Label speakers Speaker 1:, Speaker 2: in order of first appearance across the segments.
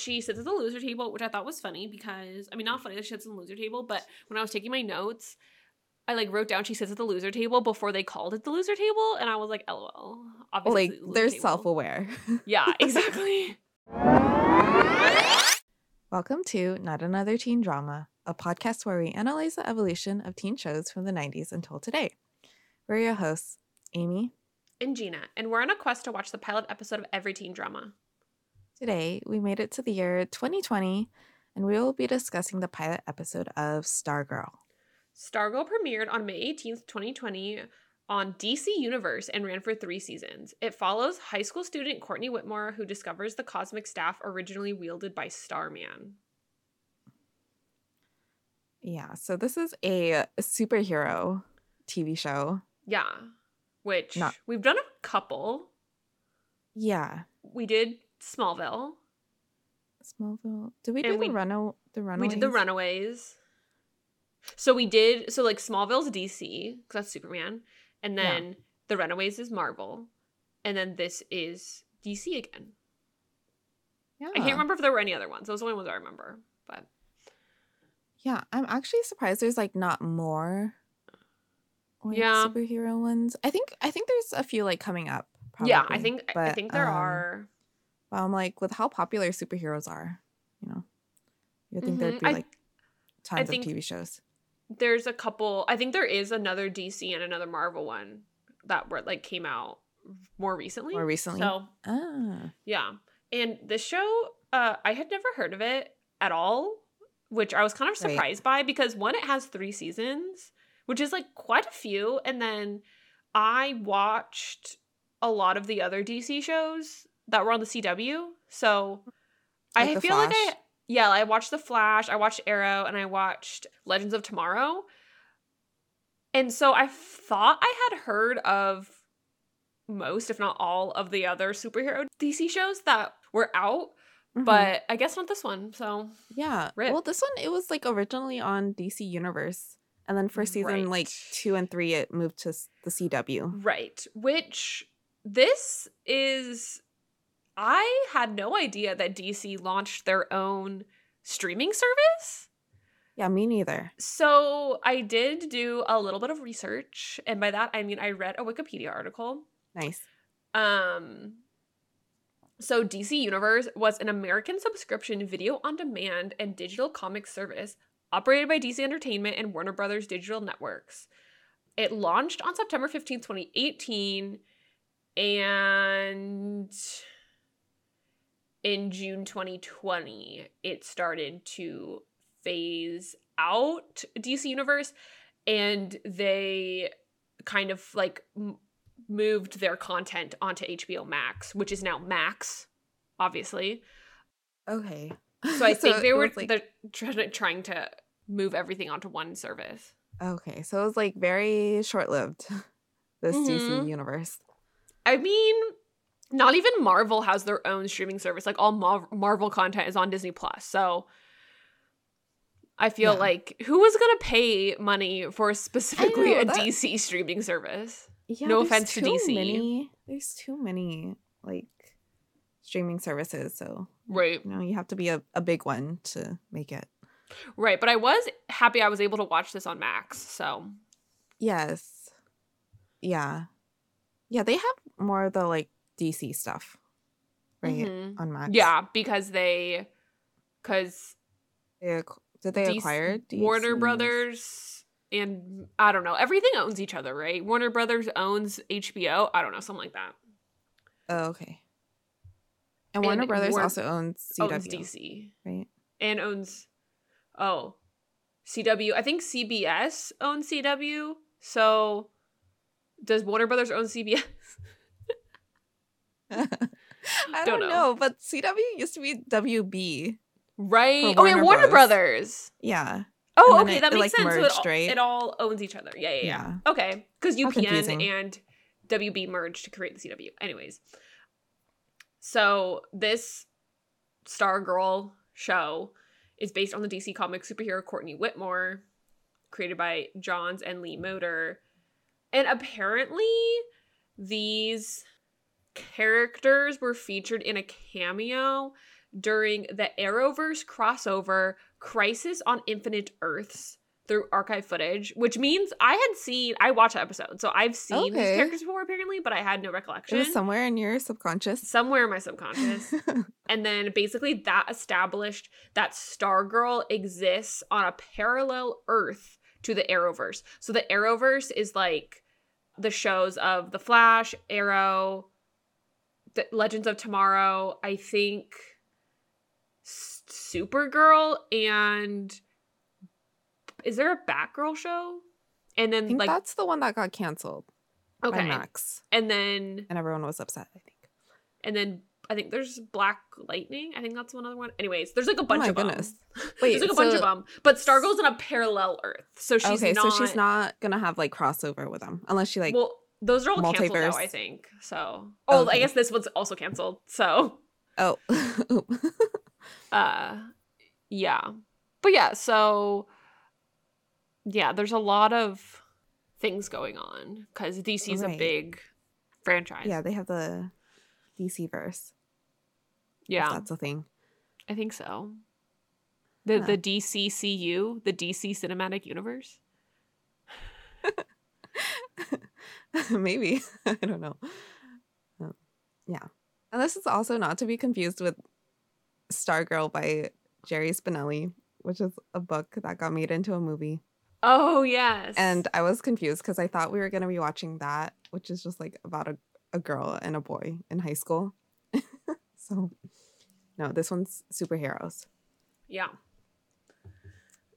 Speaker 1: she sits at the loser table, which I thought was funny because I mean not funny that she sits at the loser table, but when I was taking my notes, I like wrote down she sits at the loser table before they called it the loser table, and I was like, LOL. Obviously,
Speaker 2: like
Speaker 1: the
Speaker 2: they're
Speaker 1: table.
Speaker 2: self-aware.
Speaker 1: Yeah, exactly.
Speaker 2: Welcome to Not Another Teen Drama, a podcast where we analyze the evolution of teen shows from the 90s until today. We're your hosts, Amy.
Speaker 1: and Gina, and we're on a quest to watch the pilot episode of every teen drama.
Speaker 2: Today, we made it to the year 2020, and we will be discussing the pilot episode of Stargirl.
Speaker 1: Stargirl premiered on May 18th, 2020 on DC Universe and ran for three seasons. It follows high school student Courtney Whitmore, who discovers the cosmic staff originally wielded by Starman.
Speaker 2: Yeah, so this is a superhero TV show.
Speaker 1: Yeah, which
Speaker 2: Not-
Speaker 1: we've done a couple.
Speaker 2: Yeah,
Speaker 1: We did Smallville.
Speaker 2: Smallville. Did we
Speaker 1: And
Speaker 2: do
Speaker 1: we-
Speaker 2: the Runo? The Runaways?
Speaker 1: We did the Runaways. So we did so like Smallville's DC because that's Superman, and
Speaker 2: Yeah.
Speaker 1: then the Runaways is Marvel, and then this is DC again.
Speaker 2: Yeah.
Speaker 1: I can't remember if there were any other ones. Those are the only ones I remember. But
Speaker 2: Yeah, I'm actually surprised there's like not more like,
Speaker 1: Yeah.
Speaker 2: superhero ones. I think I think there's a few like coming up.
Speaker 1: yeah, I
Speaker 2: probably,
Speaker 1: think I think there
Speaker 2: um,
Speaker 1: are.
Speaker 2: But I'm like with how popular superheroes are, you know, you think there'd
Speaker 1: Mhm.
Speaker 2: be
Speaker 1: I-
Speaker 2: like tons of TV shows.
Speaker 1: There's a couple. I think there is another DC and another Marvel one that were like came out more recently.
Speaker 2: More recently?
Speaker 1: So
Speaker 2: Ah,
Speaker 1: Yeah. And this show, uh, I had never heard of it at all, which I was kind of
Speaker 2: Right.
Speaker 1: surprised by because one, it has three seasons, which is like quite a few. And then I watched a lot of the other DC shows that were on the CW. So
Speaker 2: Like
Speaker 1: I feel like I, yeah, I watched The Flash, I watched Arrow, and I watched Legends of Tomorrow. And so I thought I had heard of most, if not all, of the other superhero DC shows that were out,
Speaker 2: mhm.
Speaker 1: but I guess not this one. So
Speaker 2: yeah.
Speaker 1: Rip.
Speaker 2: Well, this one it was like originally on DC Universe, and then for season like two and three, it moved to the CW.
Speaker 1: right, which this is. I had no idea that DC launched their own streaming service.
Speaker 2: Yeah, me neither.
Speaker 1: So I did do a little bit of research, and by that I mean I read a Wikipedia article.
Speaker 2: Nice.
Speaker 1: Um so DC Universe was an American subscription video on demand and digital comic service operated by DC Entertainment and Warner Brothers Digital Networks. It launched on September 15th, 2018 and in June 2020 it started to phase out DC Universe and they kind of like m- moved their content onto HBO Max, which is now Max, obviously.
Speaker 2: Okay.
Speaker 1: So I think they were
Speaker 2: like
Speaker 1: they're try- trying to move everything onto one service.
Speaker 2: Okay, so it was like very short lived, this DC
Speaker 1: Mhm.
Speaker 2: universe.
Speaker 1: I mean, not even Marvel has their own streaming service. Like all Mar- Marvel content is on Disney Plus. So I feel
Speaker 2: Yeah.
Speaker 1: like who was gonna pay money for specifically
Speaker 2: know,
Speaker 1: a
Speaker 2: that-
Speaker 1: DC streaming service?
Speaker 2: Yeah,
Speaker 1: No offense to DC.
Speaker 2: Many, there's too many like streaming services, so
Speaker 1: Right.
Speaker 2: you know you have to be a, a big one to make it.
Speaker 1: Right, but I was happy I was able to watch this on Max. So
Speaker 2: Yes. Yeah. Yeah, they have more of the like DC stuff, right?
Speaker 1: Mhm.
Speaker 2: On Max.
Speaker 1: Yeah, because they, because
Speaker 2: did they
Speaker 1: DC
Speaker 2: acquire DC?
Speaker 1: Warner Brothers and I don't know, everything owns each other, right? Warner Brothers owns HBO. I don't know, something like that.
Speaker 2: Oh, okay. And Warner
Speaker 1: And
Speaker 2: Brothers
Speaker 1: Warner
Speaker 2: also owns CW,
Speaker 1: Owns DC
Speaker 2: right?
Speaker 1: and owns oh CW. I think CBS owns CW. So does Warner Brothers own CBS?
Speaker 2: I
Speaker 1: Don't
Speaker 2: don't,
Speaker 1: know.
Speaker 2: know. but CW used to be WB.
Speaker 1: Right.
Speaker 2: For
Speaker 1: oh yeah,
Speaker 2: Warner
Speaker 1: Warner
Speaker 2: Bros.
Speaker 1: Brothers.
Speaker 2: Yeah.
Speaker 1: Oh, okay,
Speaker 2: it-
Speaker 1: that
Speaker 2: it,
Speaker 1: makes
Speaker 2: like,
Speaker 1: sense. So it,
Speaker 2: merged,
Speaker 1: all,
Speaker 2: right?
Speaker 1: it all owns each other. Yeah, yeah, yeah.
Speaker 2: Yeah.
Speaker 1: Okay, because UPN and WB merged to create the CW. Anyways, so this Stargirl show is based on the DC comic superhero Courtney Whitmore, created by Johns and Lee Moder, and apparently these characters were featured in a cameo during the Arrowverse crossover Crisis on Infinite Earths through archive footage, which means I had seen I watched that episode. So I've seen these characters before apparently, but I had no
Speaker 2: It
Speaker 1: recollection.
Speaker 2: was somewhere in your subconscious.
Speaker 1: somewhere in my subconscious. and then basically that established that Stargirl exists on a parallel Earth to the Arrowverse. So the Arrowverse is like the shows of The Flash, Arrow, the Legends of Tomorrow, I think Supergirl and is there a Batgirl show? And
Speaker 2: I
Speaker 1: then
Speaker 2: think
Speaker 1: like
Speaker 2: that's the one that got canceled
Speaker 1: okay.
Speaker 2: Max,
Speaker 1: And then
Speaker 2: and everyone was upset. I think.
Speaker 1: and then I think there's Black Lightning. I think that's one other one. Anyways, there's like a
Speaker 2: Oh
Speaker 1: bunch
Speaker 2: my
Speaker 1: of
Speaker 2: goodness.
Speaker 1: them.
Speaker 2: Wait,
Speaker 1: there's like a bunch of them. But Stargirl's in a parallel Earth, so she's
Speaker 2: okay,
Speaker 1: not.
Speaker 2: so she's not gonna have like crossover with them unless she like.
Speaker 1: well, those are all canceled now. I think so. Oh, I guess this one's also canceled. So,
Speaker 2: oh,
Speaker 1: uh, yeah, but yeah, so yeah, there's a lot of things going on because DC's a
Speaker 2: Right.
Speaker 1: big franchise.
Speaker 2: yeah, they have the DC verse.
Speaker 1: yeah,
Speaker 2: that's a thing.
Speaker 1: I think so. The
Speaker 2: Huh.
Speaker 1: the DCCU, the DC Cinematic Universe.
Speaker 2: Maybe I don't know. Um, yeah, and this is also not to be confused with Stargirl by Jerry Spinelli, which is a book that got made into a movie.
Speaker 1: Oh yes.
Speaker 2: And I was confused because I thought we were going to be watching that, which is just like about a, a girl and a boy in high school. so, no, this one's superheroes.
Speaker 1: yeah.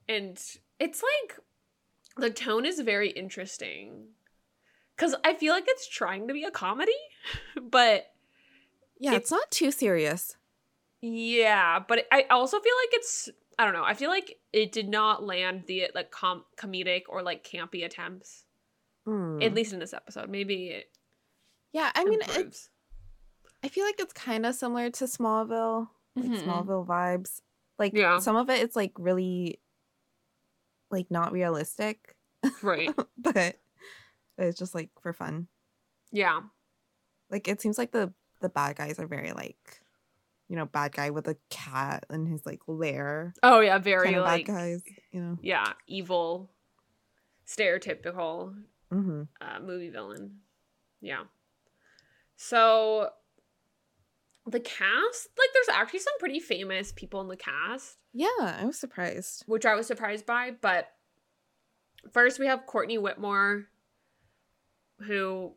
Speaker 1: And it's like the tone is very interesting. Cuz I feel like it's trying to be a comedy, but
Speaker 2: Yeah,
Speaker 1: It-
Speaker 2: it's not too serious.
Speaker 1: yeah, but I also feel like it's I don't know. I feel like it did not land the like com- comedic or like campy attempts
Speaker 2: Hmm.
Speaker 1: at least in this episode. Maybe it
Speaker 2: yeah, I mean, it,
Speaker 1: improves.
Speaker 2: I feel like it's kind of similar to Smallville, like
Speaker 1: Mhm.
Speaker 2: Smallville vibes. Like
Speaker 1: Yeah.
Speaker 2: some of it, it's like really, like not realistic,
Speaker 1: right.
Speaker 2: but it's just like for fun.
Speaker 1: Yeah.
Speaker 2: Like it seems like the the bad guys are very like, you know, bad guy with a cat in his like lair.
Speaker 1: Oh yeah, very
Speaker 2: kind of
Speaker 1: like
Speaker 2: bad guys, you know.
Speaker 1: yeah, evil, stereotypical
Speaker 2: hmm
Speaker 1: uh, movie villain. Yeah. So the cast, like, there's actually some pretty famous people in the cast,
Speaker 2: Yeah, I was surprised.
Speaker 1: which I was surprised by. But first, we have Courtney Whitmore, who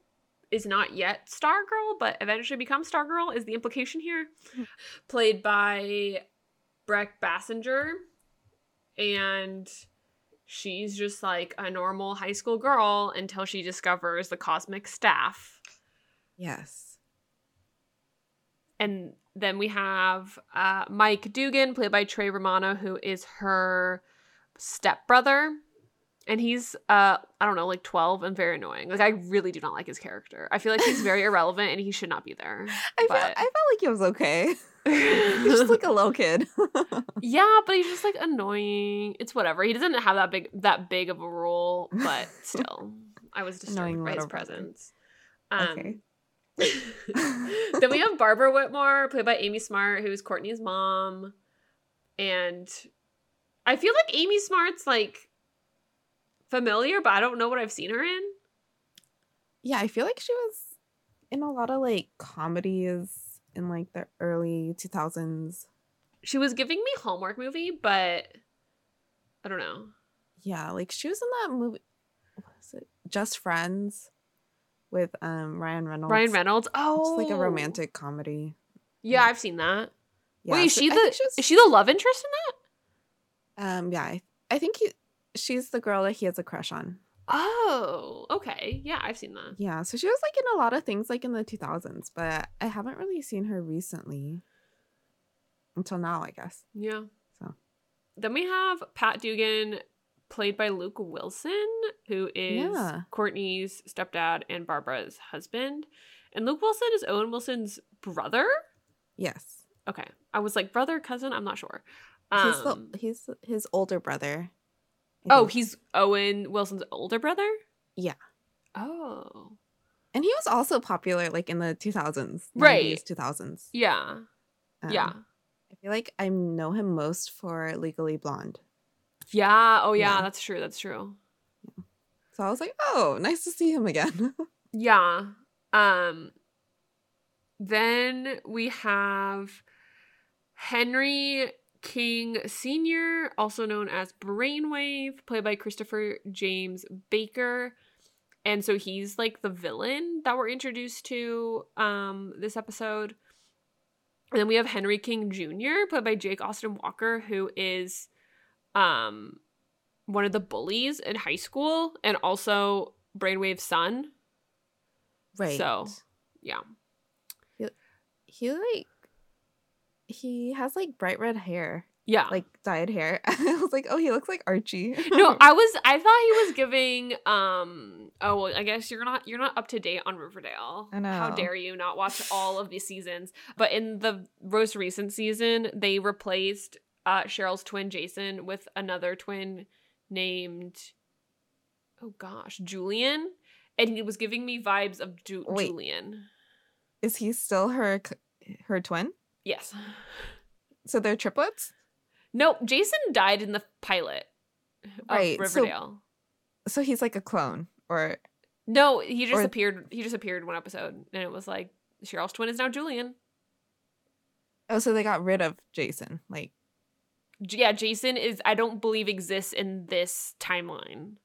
Speaker 1: is not yet Stargirl, but eventually becomes Stargirl, is the implication here. Played by Brec Bassinger. And she's just like a normal high school girl until she discovers the cosmic staff.
Speaker 2: Yes.
Speaker 1: And then we have uh, Mike Dugan, played by Trae Romano, who is her stepbrother. And he's, uh, I don't know, like 12 and very annoying. Like, I really do not like his character. I feel like he's very irrelevant and he should not be there.
Speaker 2: I
Speaker 1: But-
Speaker 2: felt I felt like he was okay. He's just like a little kid.
Speaker 1: yeah, but he's just like annoying. It's whatever. He doesn't have that big that big of a role, but still, I was disturbed
Speaker 2: Annoying
Speaker 1: by his presence. Um,
Speaker 2: Okay.
Speaker 1: then we have Barbara Whitmore, played by Amy Smart, who's Courtney's mom. And I feel like Amy Smart's like familiar, but I don't know what I've seen her in.
Speaker 2: yeah, I feel like she was in a lot of like comedies in like the early 2000s.
Speaker 1: She was giving me Hallmark movie, but I don't know.
Speaker 2: Yeah, like she was in that movie. What is it? Just Friends with um Ryan Reynolds.
Speaker 1: Ryan Reynolds.
Speaker 2: Oh, it's
Speaker 1: Oh,
Speaker 2: like a romantic comedy.
Speaker 1: Yeah, I've seen that.
Speaker 2: Yeah,
Speaker 1: Wait, is
Speaker 2: so
Speaker 1: she the
Speaker 2: she was-
Speaker 1: is she the love interest in that?
Speaker 2: Um, yeah, I, I think he, she's the girl that he has a crush on.
Speaker 1: Oh, okay. Yeah, I've seen that.
Speaker 2: Yeah, so she was like in a lot of things like in the 2000s, but I haven't really seen her recently until now, I guess.
Speaker 1: Yeah.
Speaker 2: So.
Speaker 1: Then we have Pat Dugan, played by Luke Wilson, who is
Speaker 2: Yeah.
Speaker 1: Courtney's stepdad and Barbara's husband. And Luke Wilson is Owen Wilson's brother.
Speaker 2: Yes.
Speaker 1: Okay, I was like brother, cousin. I'm not sure.
Speaker 2: he's
Speaker 1: Um,
Speaker 2: the, he's his older brother.
Speaker 1: Oh, he's Owen Wilson's older brother.
Speaker 2: Yeah.
Speaker 1: Oh,
Speaker 2: and he was also popular like in the 2000s,
Speaker 1: Right.
Speaker 2: 90s, 2000s.
Speaker 1: yeah,
Speaker 2: Um,
Speaker 1: yeah.
Speaker 2: I feel like I know him most for Legally Blonde.
Speaker 1: Yeah. Oh yeah,
Speaker 2: Yeah.
Speaker 1: that's true. That's true.
Speaker 2: So I was like, oh, nice to see him again.
Speaker 1: Yeah. Um then we have Henry King Sr., also known as Brainwave, played by Christopher James Baker. And so he's like the villain that we're introduced to um this episode. And then we have Henry King Jr., played by Jake Austin Walker, who is um one of the bullies in high school and also Brainwave's son.
Speaker 2: right.
Speaker 1: So, yeah.
Speaker 2: he he like he has like bright red hair,
Speaker 1: Yeah.
Speaker 2: like dyed hair. I was like, oh, he looks like Archie.
Speaker 1: no, I was I thought he was giving um oh well, I guess you're not you're not up to date on Riverdale.
Speaker 2: I know.
Speaker 1: How dare you not watch all of the seasons. But in the most recent season, they replaced uh Cheryl's twin Jason with another twin named oh gosh, Julian. And he was giving me vibes of Ju-
Speaker 2: Wait.
Speaker 1: Julian.
Speaker 2: Is he still her her twin?
Speaker 1: Yes.
Speaker 2: So they're triplets.
Speaker 1: No, Jason died in the pilot
Speaker 2: Right, so-
Speaker 1: Riverdale.
Speaker 2: So he's like a clone, or
Speaker 1: No, he just
Speaker 2: Or-
Speaker 1: appeared. He just appeared one episode, and it was like Cheryl's twin is now Julian.
Speaker 2: oh, so they got rid of Jason. Like,
Speaker 1: Yeah, Jason is. I don't believe exists in this timeline.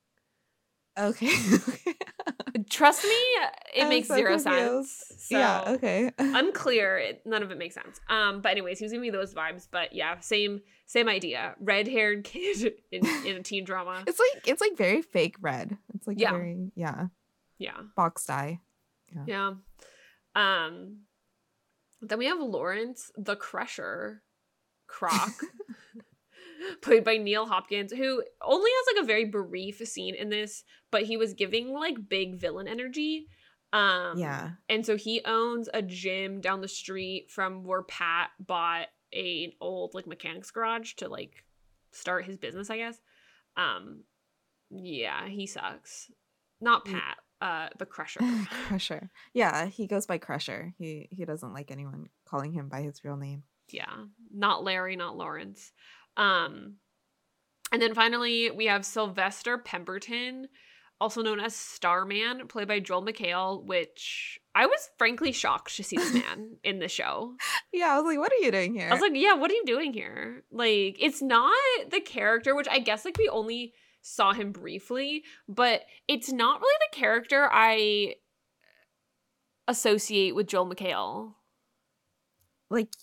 Speaker 2: Okay,
Speaker 1: Trust me, it
Speaker 2: I'm
Speaker 1: makes
Speaker 2: so
Speaker 1: zero
Speaker 2: confused.
Speaker 1: sense. So
Speaker 2: yeah, okay.
Speaker 1: unclear. It, none of it makes sense. Um, but anyways, he was giving me those vibes. But yeah, same same idea. Red haired kid in in a teen drama.
Speaker 2: It's like it's like very fake red. It's like
Speaker 1: Yeah.
Speaker 2: very yeah
Speaker 1: Yeah.
Speaker 2: box dye.
Speaker 1: Yeah. Um then we have Lawrence the Crusher Crock played by Neil Hopkins who only has like a very brief scene in this but he was giving like big villain energy. Um
Speaker 2: yeah,
Speaker 1: and so he owns a gym down the street from where Pat bought a, an old like mechanics garage to like start his business, I guess. Um yeah, he sucks. Not
Speaker 2: Mm.
Speaker 1: Pat, uh the Crusher.
Speaker 2: Crusher. Yeah, he goes by Crusher. He he doesn't like anyone calling him by his real name.
Speaker 1: yeah not larry not lawrence um and then finally we have sylvester pemberton also known as starman played by joel mchale which i was frankly shocked to see this man in the show.
Speaker 2: Yeah, I was like, what are you doing here?
Speaker 1: i was like yeah what are you doing here? Like it's not the character which i guess like we only saw him briefly but it's not really the character i associate with joel mchale.
Speaker 2: Like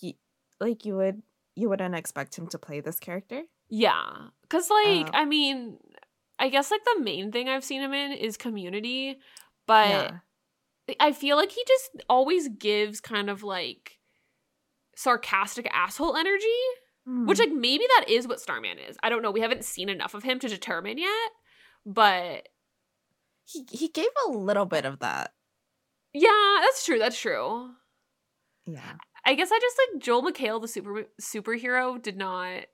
Speaker 2: like you would you wouldn't expect him to play this character.
Speaker 1: Yeah. Cause like,
Speaker 2: Oh.
Speaker 1: I mean, I guess like the main thing I've seen him in is community, but
Speaker 2: yeah.
Speaker 1: I feel like he just always gives kind of like sarcastic asshole energy. Which
Speaker 2: Hmm.
Speaker 1: like maybe that is what Starman is. I don't know. We haven't seen enough of him to determine yet. But
Speaker 2: he he gave a little bit of that.
Speaker 1: yeah, that's true. That's true.
Speaker 2: Yeah.
Speaker 1: I guess I just like Joel McHale, the super superhero, did not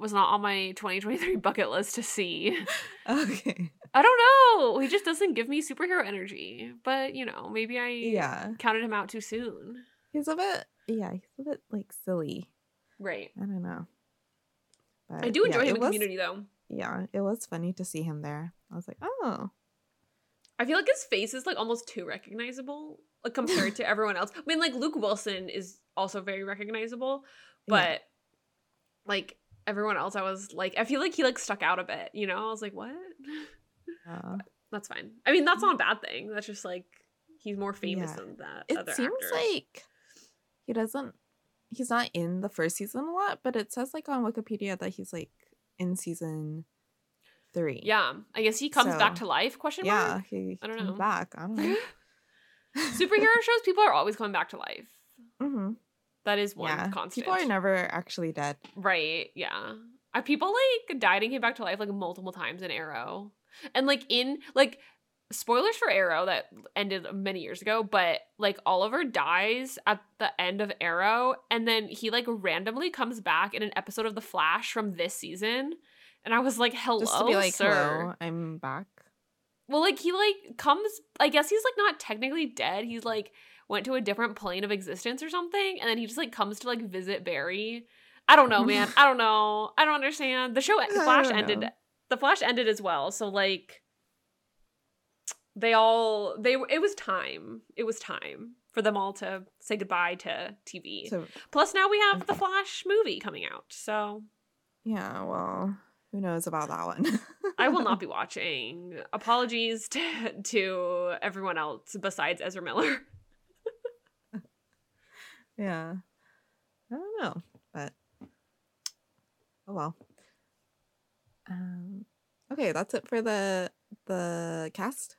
Speaker 1: was not on my 2023 bucket list to see.
Speaker 2: Okay.
Speaker 1: I don't know. He just doesn't give me superhero energy. But you know, maybe I
Speaker 2: Yeah.
Speaker 1: counted him out too soon.
Speaker 2: He's a bit yeah, he's a bit like silly.
Speaker 1: Right.
Speaker 2: I don't know.
Speaker 1: I do enjoy
Speaker 2: yeah,
Speaker 1: him in
Speaker 2: was-
Speaker 1: Community though.
Speaker 2: Yeah, it was funny to see him there. I was like, oh.
Speaker 1: I feel like his face is like almost too recognizable, like compared to everyone else. I mean, like Luke Wilson is also very recognizable, but
Speaker 2: Yeah.
Speaker 1: like everyone else, I was like, I feel like he like stuck out a bit. You know, I was like, what?
Speaker 2: Uh,
Speaker 1: That's fine. I mean, that's not a bad thing. That's just like he's more famous
Speaker 2: Yeah.
Speaker 1: than that.
Speaker 2: it
Speaker 1: other
Speaker 2: seems
Speaker 1: actors.
Speaker 2: like he doesn't he's not in the first season a lot, but it says like on Wikipedia that he's like in season three.
Speaker 1: yeah. I guess he comes back to life. Question
Speaker 2: Yeah,
Speaker 1: mark.
Speaker 2: he
Speaker 1: I don't
Speaker 2: comes
Speaker 1: know.
Speaker 2: back. I don't know.
Speaker 1: Superhero shows, people are always coming back to life.
Speaker 2: hmm
Speaker 1: That is one
Speaker 2: Yeah,
Speaker 1: constant.
Speaker 2: people are never actually dead.
Speaker 1: Right. Yeah. Are people like died and came back to life like multiple times in Arrow? And like in like spoilers for Arrow that ended many years ago, but like Oliver dies at the end of Arrow and then he like randomly comes back in an episode of The Flash from this season. And I was like, hello,
Speaker 2: Just to be like,
Speaker 1: sir.
Speaker 2: hello, I'm back.
Speaker 1: Well, like he like comes I guess he's like not technically dead. He's like went to a different plane of existence or something, and then he just like comes to like visit Barry. I don't know, man. I don't know. I don't understand. The show, the Flash ended.
Speaker 2: know.
Speaker 1: The Flash ended as well. So like, they all they it was time. It was time for them all to say goodbye to TV.
Speaker 2: So
Speaker 1: Plus, now we have the Flash movie coming out. So
Speaker 2: yeah, well, who knows about that one?
Speaker 1: I will not be watching. Apologies to, to everyone else besides Ezra Miller.
Speaker 2: yeah, I don't know, but oh well. Um, okay, that's it for the the cast.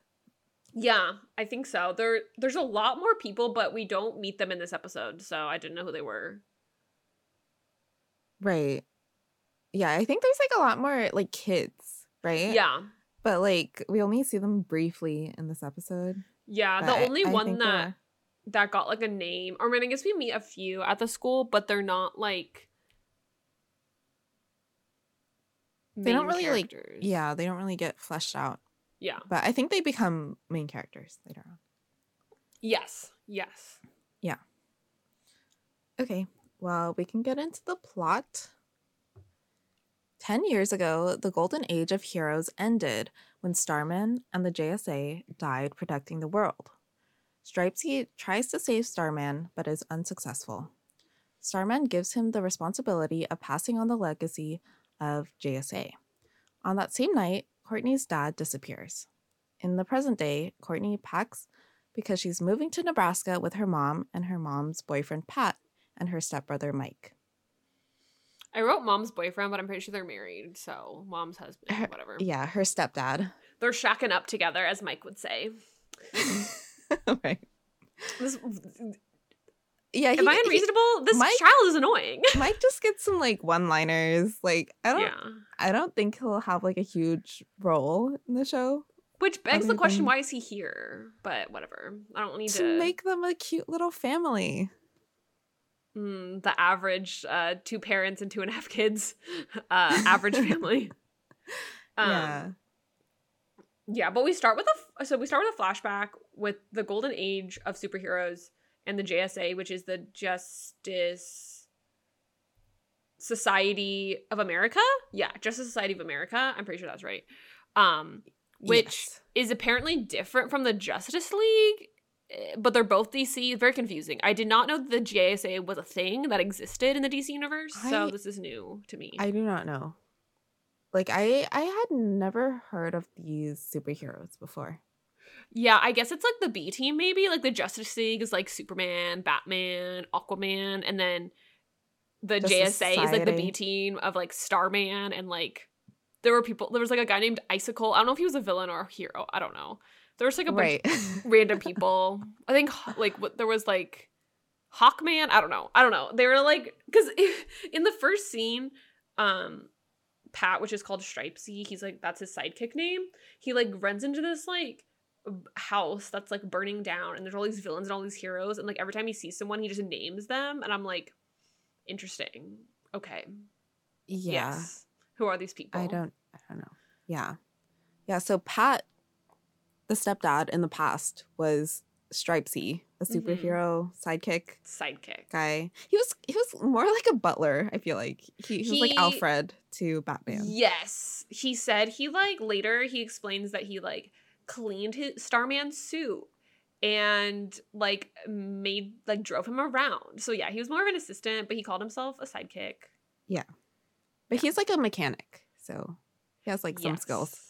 Speaker 1: Yeah, I think so. There there's a lot more people, but we don't meet them in this episode, so I didn't know who they were.
Speaker 2: Right. Yeah, I think there's like a lot more like kids, right?
Speaker 1: Yeah.
Speaker 2: But like we only see them briefly in this episode.
Speaker 1: Yeah, the only
Speaker 2: I
Speaker 1: one
Speaker 2: think
Speaker 1: that that got like a name, or I mean, I guess we meet a few at the school, but they're not like
Speaker 2: They don't really, like- yeah, they don't really get fleshed out.
Speaker 1: Yeah.
Speaker 2: But I think they become main characters later on.
Speaker 1: Yes. Yes.
Speaker 2: Yeah okay, well, we can get into the plot. Ten years ago, the golden age of heroes ended when Starman and the JSA died protecting the world. Stripesy tries to save Starman but is unsuccessful. Starman gives him the responsibility of passing on the legacy of JSA. On that same night, Courtney's dad disappears. In the present day, Courtney packs because she's moving to Nebraska with her mom and her mom's boyfriend Pat and her stepbrother Mike.
Speaker 1: I wrote mom's boyfriend, but I'm pretty sure they're married. So mom's husband,
Speaker 2: Her-
Speaker 1: whatever.
Speaker 2: Yeah, her stepdad.
Speaker 1: They're shacking up together, as Mike would say.
Speaker 2: right.
Speaker 1: This,
Speaker 2: Yeah,
Speaker 1: am I unreasonable? this
Speaker 2: Mike-
Speaker 1: child is annoying.
Speaker 2: Mike just gets some like one-liners. Like I don't,
Speaker 1: Yeah.
Speaker 2: I don't think he'll have like a huge role in the show
Speaker 1: Which begs the question, why is he here? But whatever. I don't need
Speaker 2: to
Speaker 1: to,
Speaker 2: make them a cute little family.
Speaker 1: Mm, the average uh, two parents and two and a half kids uh, average family. Um,
Speaker 2: yeah,
Speaker 1: Yeah, but we start with a so we start with a flashback with the golden age of superheroes and the JSA, which is the Justice Society of America. Yeah, Justice Society of America. I'm pretty sure that's right. Um, which
Speaker 2: Yes.
Speaker 1: is apparently different from the Justice League, Eh, but they're both DC. Very confusing. I did not know that the JSA was a thing that existed in the DC universe, so this is new to me.
Speaker 2: I do not know. Like I, I had never heard of these superheroes before.
Speaker 1: Yeah, I guess it's like the B team, maybe. Like the Justice League is like Superman, Batman, Aquaman, and then the JSA is like the B team of like Starman and like there were people there was like a guy named Icicle. I don't know if he was a villain or a hero. I don't know. There was like a bunch
Speaker 2: right.
Speaker 1: of random people. I think like what there was like Hawkman. I don't know. I don't know. They were like because in the first scene, um, Pat, which is called Stripesy, he's like that's his sidekick name. He like runs into this like house that's like burning down, and there's all these villains and all these heroes, and like every time he sees someone, he just names them, and I'm like, interesting. Okay.
Speaker 2: yeah.
Speaker 1: Yes. Who are these people?
Speaker 2: I don't I don't know. Yeah. Yeah, so Pat the stepdad in the past was Stripesy, a
Speaker 1: Mhm.
Speaker 2: superhero sidekick
Speaker 1: Sidekick.
Speaker 2: guy. He was he was more like a butler, I feel like. He, he was like Alfred to Batman.
Speaker 1: Yes. He said he like later he explains that he like cleaned his Starman's suit and like made like drove him around. So yeah, he was more of an assistant, but he called himself a sidekick.
Speaker 2: Yeah, but he's like a mechanic, so he has like some
Speaker 1: Yes.
Speaker 2: skills.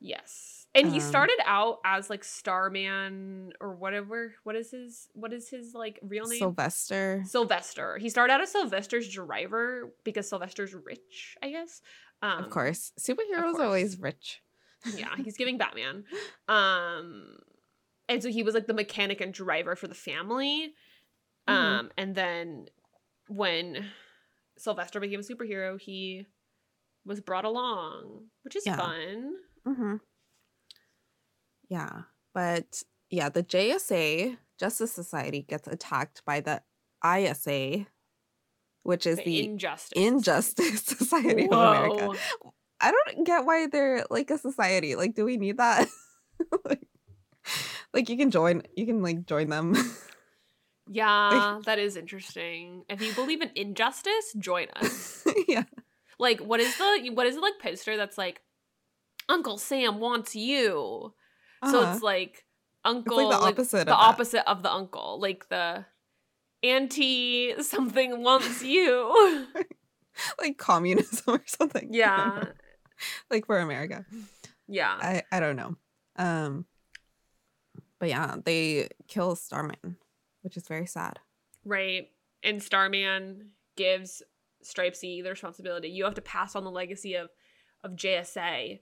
Speaker 1: Yes. And he
Speaker 2: Um,
Speaker 1: started out as like Starman or whatever. What is his what is his like real name?
Speaker 2: Sylvester.
Speaker 1: Sylvester. He started out as Sylvester's driver because Sylvester's rich, I guess. Um,
Speaker 2: of course. Superheroes
Speaker 1: course.
Speaker 2: are always rich.
Speaker 1: yeah he's giving batman um and so he was like the mechanic and driver for the family
Speaker 2: Mhm.
Speaker 1: um and then when sylvester became a superhero he was brought along which is
Speaker 2: Yeah.
Speaker 1: fun
Speaker 2: Mm-hmm. Yeah. But yeah, the JSA, Justice Society, gets attacked by the ISA, which is
Speaker 1: the,
Speaker 2: the
Speaker 1: injustice
Speaker 2: Injustice Society of America. I don't get why they're like a society. Like, do we need that? like, like, you can join. You can like join them.
Speaker 1: Yeah, that is interesting. If you believe in injustice, join us.
Speaker 2: yeah.
Speaker 1: Like, what is the what is it like poster that's like, Uncle Sam wants you. So
Speaker 2: Uh-huh.
Speaker 1: it's like uncle,
Speaker 2: the
Speaker 1: like,
Speaker 2: opposite
Speaker 1: the
Speaker 2: of
Speaker 1: opposite of the uncle, like the auntie something wants you.
Speaker 2: like communism or something.
Speaker 1: yeah,
Speaker 2: like for America.
Speaker 1: yeah,
Speaker 2: I I don't know. Um but yeah, they kill Starman, which is very sad.
Speaker 1: right. And Starman gives Stripesy the responsibility. You have to pass on the legacy of of JSA.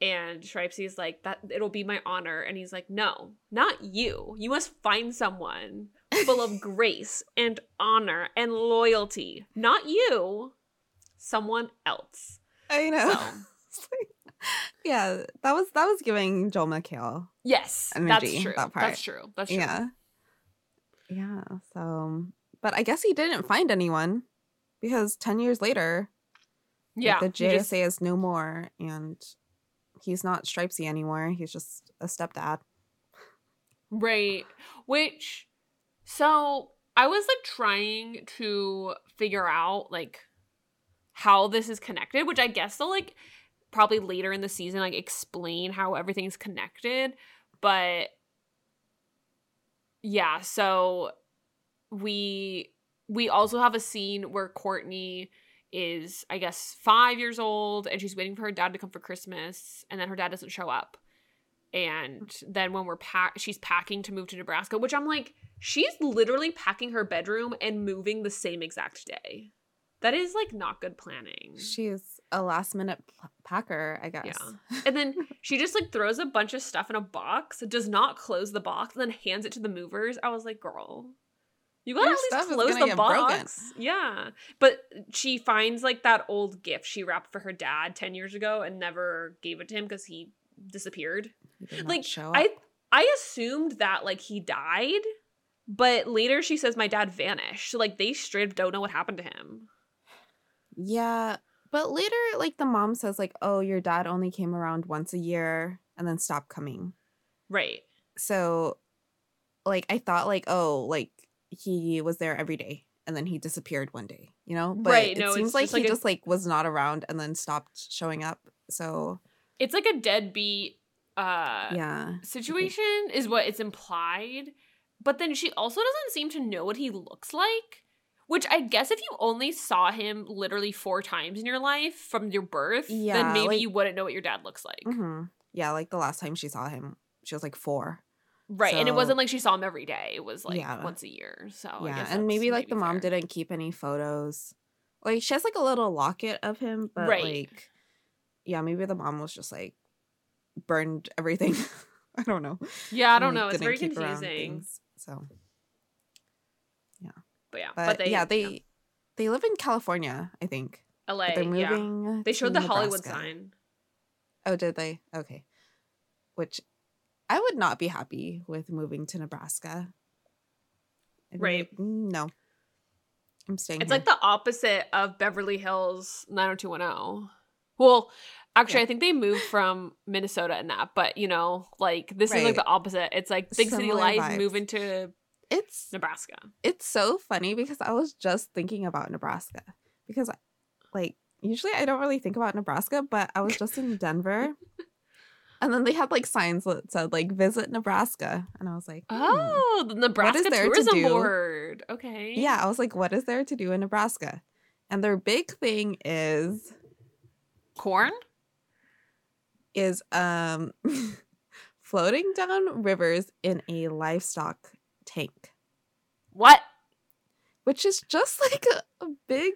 Speaker 1: And Stripesy's like, that it'll be my honor. And he's like, No, not you. You must find someone full of grace and honor and loyalty. Not you. Someone else.
Speaker 2: I know.
Speaker 1: So
Speaker 2: yeah, that was that was giving Joel McHale.
Speaker 1: yes,
Speaker 2: Energy,
Speaker 1: that's true.
Speaker 2: that part.
Speaker 1: That's true. That's true.
Speaker 2: Yeah. Yeah. So but I guess he didn't find anyone because ten years later, like,
Speaker 1: Yeah.
Speaker 2: the JSA
Speaker 1: just-
Speaker 2: is no more and he's not Stripesy anymore. He's just a stepdad.
Speaker 1: Right. Which so I was like trying to figure out like how this is connected, which I guess they'll like probably later in the season like explain how everything's connected, but yeah, so we we also have a scene where Courtney is I guess 5 years old and she's waiting for her dad to come for Christmas and then her dad doesn't show up and then when we're pack she's packing to move to Nebraska, which I'm like, she's literally packing her bedroom and moving the same exact day. That is like not good planning.
Speaker 2: She's a last minute p- packer, I guess.
Speaker 1: Yeah. And then she just like throws a bunch of stuff in a box, does not close the box, and then hands it to the movers. I was like, girl, you gotta
Speaker 2: Your
Speaker 1: at least close the
Speaker 2: get broken.
Speaker 1: box. Yeah. But she finds like that old gift she wrapped for her dad 10 years ago and never gave it to him because he disappeared.
Speaker 2: He
Speaker 1: like I. I assumed that like he died, but later she says my dad vanished. So like they straight up don't know what happened to him.
Speaker 2: Yeah, but later, like the mom says, like, "Oh, your dad only came around once a year and then stopped coming."
Speaker 1: Right.
Speaker 2: So, like, I thought, like, oh, like he was there every day and then he disappeared one day, you know? But
Speaker 1: Right,
Speaker 2: it
Speaker 1: no,
Speaker 2: seems like he
Speaker 1: like a-
Speaker 2: just like was not around and then stopped showing up. So
Speaker 1: It's like a deadbeat uh
Speaker 2: yeah,
Speaker 1: situation is what it's implied. But then she also doesn't seem to know what he looks like. Which I guess if you only saw him literally four times in your life from your birth,
Speaker 2: Yeah,
Speaker 1: then maybe
Speaker 2: like-
Speaker 1: you wouldn't know what your dad looks like.
Speaker 2: hmm yeah. Like the last time she saw him, she was like four.
Speaker 1: Right. and it wasn't like she saw him every day. It was like
Speaker 2: Yeah.
Speaker 1: once a year. So I
Speaker 2: yeah, and maybe like the mom
Speaker 1: fair.
Speaker 2: didn't keep any photos. Like she has like a little locket of him, but
Speaker 1: Right.
Speaker 2: like yeah, maybe the mom was just like burned everything. I don't know.
Speaker 1: Yeah, I don't
Speaker 2: like,
Speaker 1: know. It's very confusing.
Speaker 2: things, So,
Speaker 1: But yeah,
Speaker 2: but,
Speaker 1: but, they
Speaker 2: yeah, they they live in California, I think.
Speaker 1: LA.
Speaker 2: But they're
Speaker 1: yeah.
Speaker 2: moving.
Speaker 1: They
Speaker 2: to
Speaker 1: showed the Hollywood sign.
Speaker 2: Oh, did they? Okay. Which I would not be happy with moving to Nebraska. I'd
Speaker 1: Right.
Speaker 2: like, "Mm, no. I'm staying.
Speaker 1: It's
Speaker 2: here."
Speaker 1: like the opposite of Beverly Hills 90210. Well, actually,
Speaker 2: Yeah.
Speaker 1: I think they moved from Minnesota in that, but you know, like this is like the opposite. It's like big city
Speaker 2: Similar
Speaker 1: life,
Speaker 2: vibes.
Speaker 1: moving to
Speaker 2: it's
Speaker 1: Nebraska.
Speaker 2: it's so funny because I was just thinking about Nebraska because like usually I don't really think about Nebraska, but I was just in Denver. And then they had like signs that said like visit Nebraska and I was like, hmm.
Speaker 1: Oh, the Nebraska
Speaker 2: there to
Speaker 1: Tourism
Speaker 2: do?
Speaker 1: Board. Okay.
Speaker 2: Yeah, I was like what is there to do in Nebraska? And their big thing is
Speaker 1: Corn?
Speaker 2: is um floating down rivers in a livestock tank,
Speaker 1: What?
Speaker 2: which is just like a, a big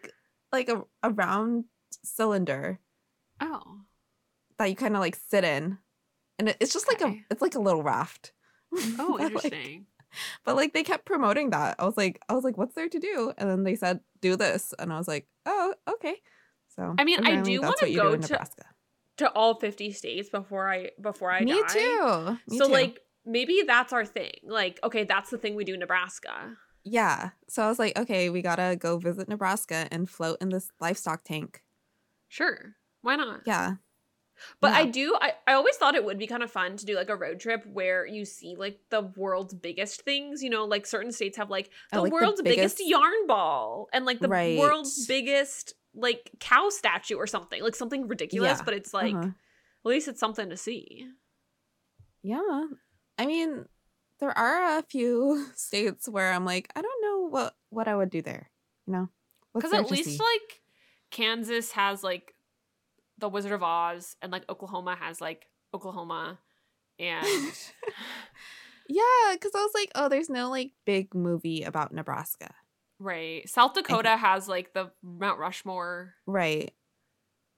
Speaker 2: like a, a round cylinder
Speaker 1: Oh.
Speaker 2: that you kind of like sit in and it's just like a it's like a little raft
Speaker 1: Oh,
Speaker 2: But, like-
Speaker 1: interesting.
Speaker 2: but like they kept promoting that i was like i was like what's there to do and then they said do this and i was like oh okay so
Speaker 1: I mean, I do wanna go to-
Speaker 2: nebraska
Speaker 1: to all 50 states before I before I
Speaker 2: me
Speaker 1: die.
Speaker 2: too Me
Speaker 1: so
Speaker 2: too.
Speaker 1: like maybe that's our thing. Like, okay, that's the thing we do in Nebraska.
Speaker 2: yeah so i was like okay we gotta go visit nebraska and float in this livestock tank
Speaker 1: Sure. Why not?
Speaker 2: yeah
Speaker 1: But I do I, I always thought it would be kind of fun to do like a road trip where you see like the world's biggest things, you know, like certain states have like the
Speaker 2: like the
Speaker 1: world's biggest,
Speaker 2: biggest-
Speaker 1: yarn ball and like the
Speaker 2: Right.
Speaker 1: world's biggest like cow statue or something. Like something ridiculous,
Speaker 2: Yeah.
Speaker 1: but it's like
Speaker 2: Uh-huh.
Speaker 1: at least it's something to see.
Speaker 2: Yeah. I mean, there are a few states where I'm like, I don't know what what I would do there. You know,
Speaker 1: Because at least
Speaker 2: see?
Speaker 1: like Kansas has like the Wizard of Oz, and like Oklahoma has like Oklahoma, and
Speaker 2: yeah, because I was like, oh, there's no like big movie about Nebraska,
Speaker 1: right South Dakota has like the Mount Rushmore.
Speaker 2: right?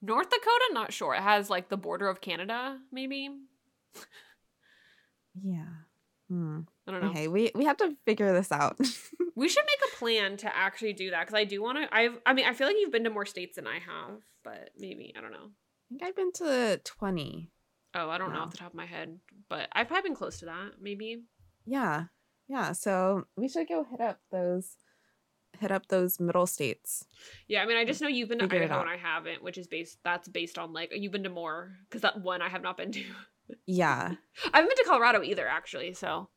Speaker 1: North Dakota, not sure. It has like the border of Canada, maybe.
Speaker 2: Yeah. Hmm.
Speaker 1: I don't know.
Speaker 2: Okay, we we have to figure this out.
Speaker 1: We should make a plan to actually do that because I do want to. I've. I mean, I feel like you've been to more states than I have, but maybe I don't know.
Speaker 2: I think I've been to twenty.
Speaker 1: Oh, I don't know off the top of my head, but I've probably been close to that. Maybe.
Speaker 2: Yeah, yeah. So we should go hit up those, hit up those middle states.
Speaker 1: Yeah, I mean, I just know you've been to
Speaker 2: Figure
Speaker 1: Idaho and I haven't, which is based. That's based on like you've been to more because that one I have not been to.
Speaker 2: Yeah,
Speaker 1: I haven't been to Colorado either, actually. So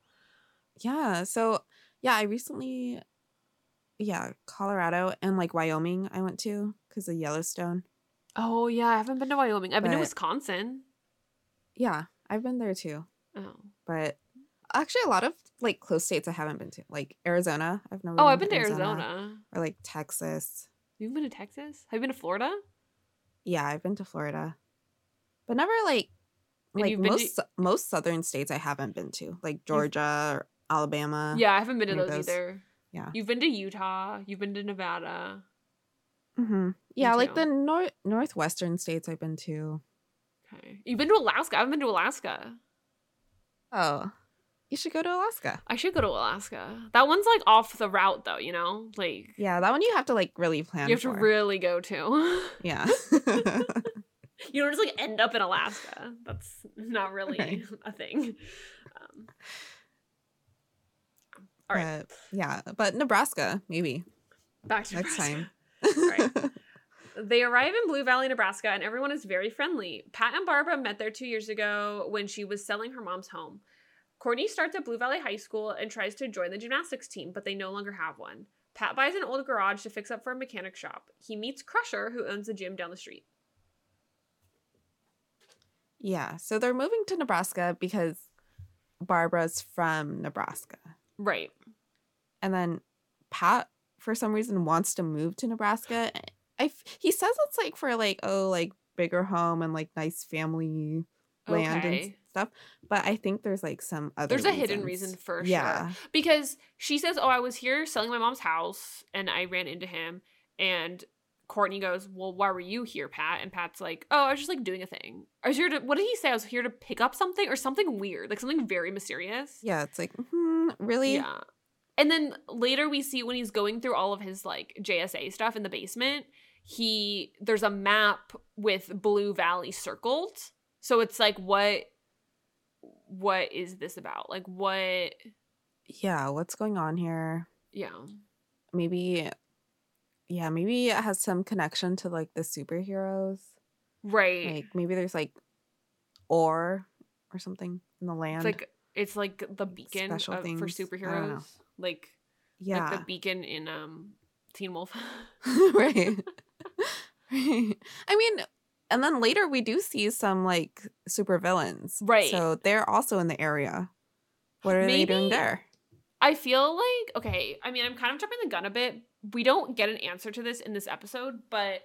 Speaker 2: yeah. So yeah, I recently, yeah, Colorado and like Wyoming. I went to because of Yellowstone.
Speaker 1: Oh yeah, I haven't been to Wyoming. I've been to Wisconsin.
Speaker 2: Yeah, I've been there too.
Speaker 1: Oh.
Speaker 2: But actually, a lot of like close states I haven't been to, like Arizona. I've never.
Speaker 1: Oh, I've been to Arizona.
Speaker 2: Or like Texas.
Speaker 1: You've been to Texas? Have you been to Florida?
Speaker 2: Yeah, I've been to Florida, but never like
Speaker 1: And
Speaker 2: like
Speaker 1: you've to-
Speaker 2: most most southern states I haven't been to, like Georgia or Alabama.
Speaker 1: yeah, I haven't been to those,
Speaker 2: those.
Speaker 1: either.
Speaker 2: Yeah.
Speaker 1: You've been to Utah. You've been to Nevada.
Speaker 2: Hmm Yeah, like the north northwestern states I've been to.
Speaker 1: Okay. You've been to Alaska. I haven't been to Alaska.
Speaker 2: Oh, you should go to Alaska.
Speaker 1: I should go to Alaska. That one's like off the route though, you know? Like
Speaker 2: Yeah, that one you have to like really plan.
Speaker 1: you have to really go to.
Speaker 2: Yeah.
Speaker 1: you don't just like end up in Alaska. That's not really
Speaker 2: Right.
Speaker 1: a thing. Um, all right,
Speaker 2: But, yeah, but Nebraska maybe
Speaker 1: back to
Speaker 2: next
Speaker 1: Nebraska.
Speaker 2: time.
Speaker 1: Right. They arrive in Blue Valley, Nebraska, and everyone is very friendly. Pat and Barbara met there two years ago when she was selling her mom's home. Courtney starts at Blue Valley High School and tries to join the gymnastics team, but they no longer have one. Pat buys an old garage to fix up for a mechanic shop. He meets Crusher, who owns the gym down the street.
Speaker 2: yeah, so they're moving to Nebraska because Barbara's from Nebraska.
Speaker 1: Right.
Speaker 2: and then Pat for some reason wants to move to Nebraska. I f- he says it's like for like oh like bigger home and like nice family land and stuff, but I think there's like some other
Speaker 1: There's a hidden reason for
Speaker 2: yeah
Speaker 1: sure. Because she says, Oh, I was here selling my mom's house and I ran into him. And Courtney goes, Well, why were you here, Pat? And Pat's like, Oh, I was just like doing a thing. I was here to, what did he say? I was here to pick up something or something weird, like something very mysterious.
Speaker 2: yeah it's like hmm, really
Speaker 1: Yeah. And then later we see when he's going through all of his like JSA stuff in the basement, he there's a map with Blue Valley circled. So it's like what what is this about? Like what
Speaker 2: yeah what's going on here
Speaker 1: yeah.
Speaker 2: maybe yeah maybe it has some connection to like the superheroes
Speaker 1: Right.
Speaker 2: like maybe there's like ore or something in the land
Speaker 1: it's like it's like the beacon of, for
Speaker 2: things. I don't
Speaker 1: superheroes. Like
Speaker 2: yeah
Speaker 1: like the beacon in um Teen Wolf.
Speaker 2: right. right. I mean, and then later we do see some like super villains.
Speaker 1: Right.
Speaker 2: So they're also in the area. What are they doing there?
Speaker 1: I feel like okay, I mean I'm kind of jumping the gun a bit. We don't get an answer to this in this episode, but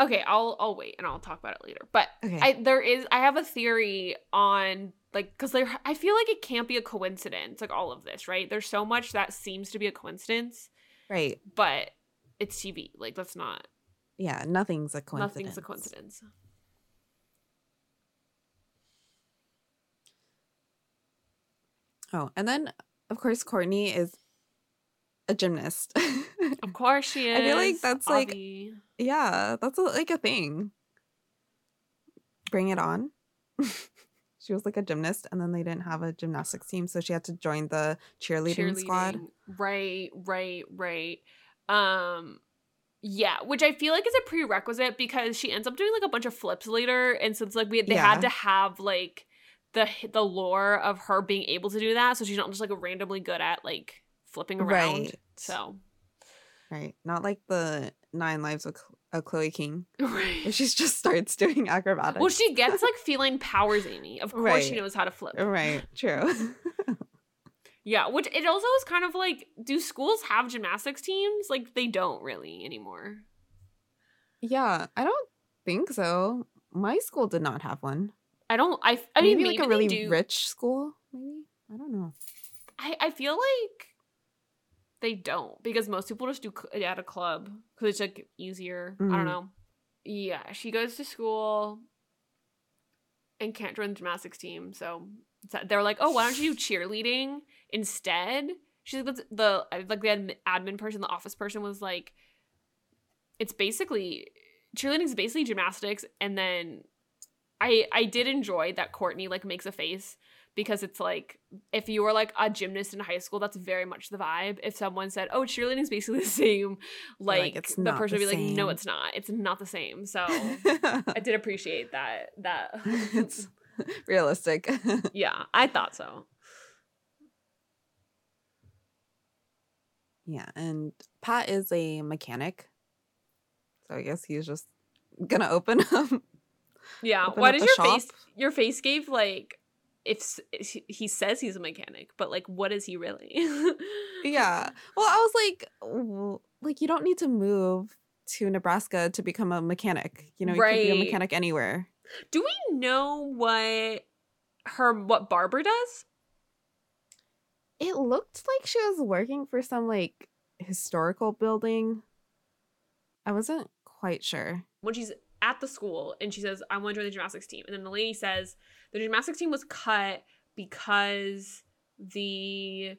Speaker 1: Okay, I'll I'll wait and I'll talk about it later. But
Speaker 2: Okay.
Speaker 1: I there is I have a theory on like cuz there I feel like it can't be a coincidence like all of this, right? There's so much that seems to be a coincidence,
Speaker 2: right.
Speaker 1: but it's TV. Like that's not
Speaker 2: Yeah, nothing's a coincidence.
Speaker 1: nothing's a coincidence.
Speaker 2: Oh, and then of course Courtney is a gymnast.
Speaker 1: Of course she is.
Speaker 2: I feel like that's, like, yeah, that's a, like a thing. Bring it on. she was like a gymnast and then they didn't have a gymnastics team, so she had to join the cheerleading, squad.
Speaker 1: Right, right, right. Um Yeah, which I feel like is a prerequisite because she ends up doing like a bunch of flips later, and so it's like we they
Speaker 2: Yeah.
Speaker 1: had to have like the the lore of her being able to do that, so she's not just like randomly good at like flipping around.
Speaker 2: Right.
Speaker 1: So
Speaker 2: Right. Not like the Nine Lives of, of Chloe King,
Speaker 1: right.
Speaker 2: she just starts doing acrobatics.
Speaker 1: Well, she gets like feline powers, Amy. Of course, she knows how to flip.
Speaker 2: Right. True.
Speaker 1: Yeah, which it also is kind of like, do schools have gymnastics teams? Like they don't really anymore.
Speaker 2: yeah. I don't think so. My school did not have one.
Speaker 1: I don't. I. I mean,
Speaker 2: maybe
Speaker 1: maybe
Speaker 2: like a really rich school. Maybe I don't know.
Speaker 1: I, I feel like they don't because most people just do cl- at a club because it's like easier. I
Speaker 2: Mhm.
Speaker 1: don't know. Yeah, she goes to school and can't join the gymnastics team. So they're like, "Oh, why don't you do cheerleading instead?" She's like, the, the like the admin, admin person, the office person was like, "It's basically cheerleading is basically gymnastics." And then I I did enjoy that Courtney like makes a face because it's like if you were like a gymnast in high school, that's very much the vibe. If someone said, "Oh, cheerleading is basically the same," like,
Speaker 2: like,
Speaker 1: the person
Speaker 2: the
Speaker 1: would be like, "No, it's not. It's not the same." So I did appreciate that. That
Speaker 2: it's realistic.
Speaker 1: yeah, I thought so.
Speaker 2: yeah, and Pat is a mechanic, so I guess he's just gonna open up.
Speaker 1: Yeah.
Speaker 2: Open
Speaker 1: Why does your
Speaker 2: shop?
Speaker 1: face? Your face gave like if s- he- says he's a mechanic, but like, what is he really?
Speaker 2: yeah. Well, I was like, w- like you don't need to move to Nebraska to become a mechanic. You know, you could be a mechanic anywhere.
Speaker 1: Do we know what her what Barbara does?
Speaker 2: It looked like she was working for some like historical building. I wasn't quite sure.
Speaker 1: when she's at the school and she says, I want to join the gymnastics team. And then the lady says, the gymnastics team was cut because the,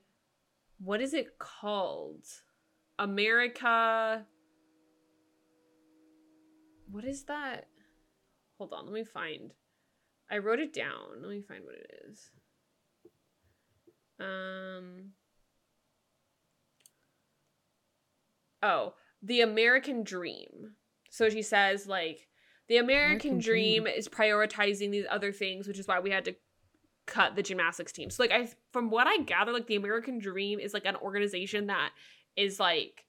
Speaker 1: what is it called? America. What is that? Hold on, let me find. I wrote it down. Let me find what it is. Um. Oh, the American dream. So she says, like, the American,
Speaker 2: American
Speaker 1: dream,
Speaker 2: dream.
Speaker 1: is prioritizing these other things, which is why we had to cut the gymnastics team. So, like, I from what I gather, like, the American dream is like an organization that is like,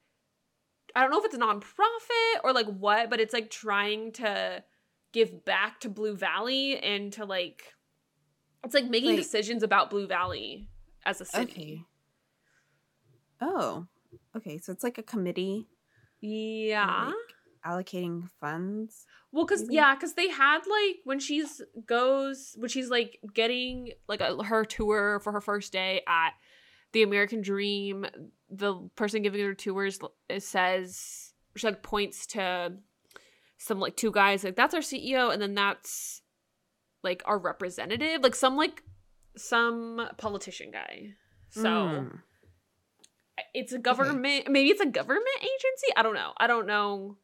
Speaker 1: I don't know if it's a nonprofit or like what, but it's like trying to give back to Blue Valley and to like, it's like making decisions about Blue Valley as a city.
Speaker 2: Okay. Oh. Okay, so it's like a committee
Speaker 1: Yeah.
Speaker 2: like, allocating funds.
Speaker 1: Well, cause yeah, cause they had like when she's goes when she's like getting like a, her tour for her first day at the American Dream. The person giving her tours it says she like points to some like two guys like that's our CEO and then that's like our representative like some like some politician guy. So
Speaker 2: Mm.
Speaker 1: it's a government maybe it's a government agency i don't know i don't know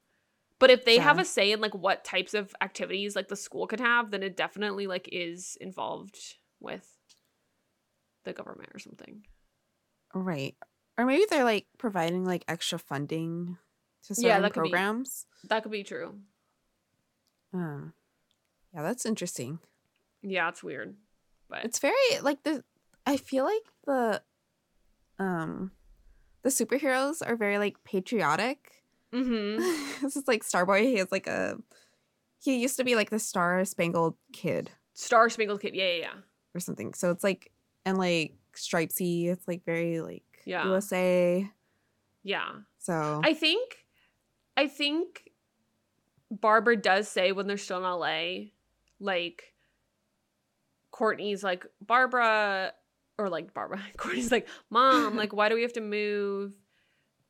Speaker 1: but if they have a say in like what types of activities like the school could have then it definitely like is involved with the government or something
Speaker 2: Right. Or maybe they're like providing like extra funding to certain
Speaker 1: Yeah, that could be.
Speaker 2: programs.
Speaker 1: that could be true
Speaker 2: Um, yeah, that's interesting.
Speaker 1: yeah it's weird but
Speaker 2: It's very like the. I feel like the, um, the superheroes are very like patriotic.
Speaker 1: Mm-hmm.
Speaker 2: this is like Starboy. He is like a. He used to be like the Star Spangled Kid
Speaker 1: star spangled kid yeah yeah yeah
Speaker 2: or something. So it's like and like Stripesy. It's like very like
Speaker 1: Yeah.
Speaker 2: USA.
Speaker 1: yeah
Speaker 2: So
Speaker 1: i think i think barbara does say when they're still in la like courtney's like barbara or like barbara courtney's like mom like why do we have to move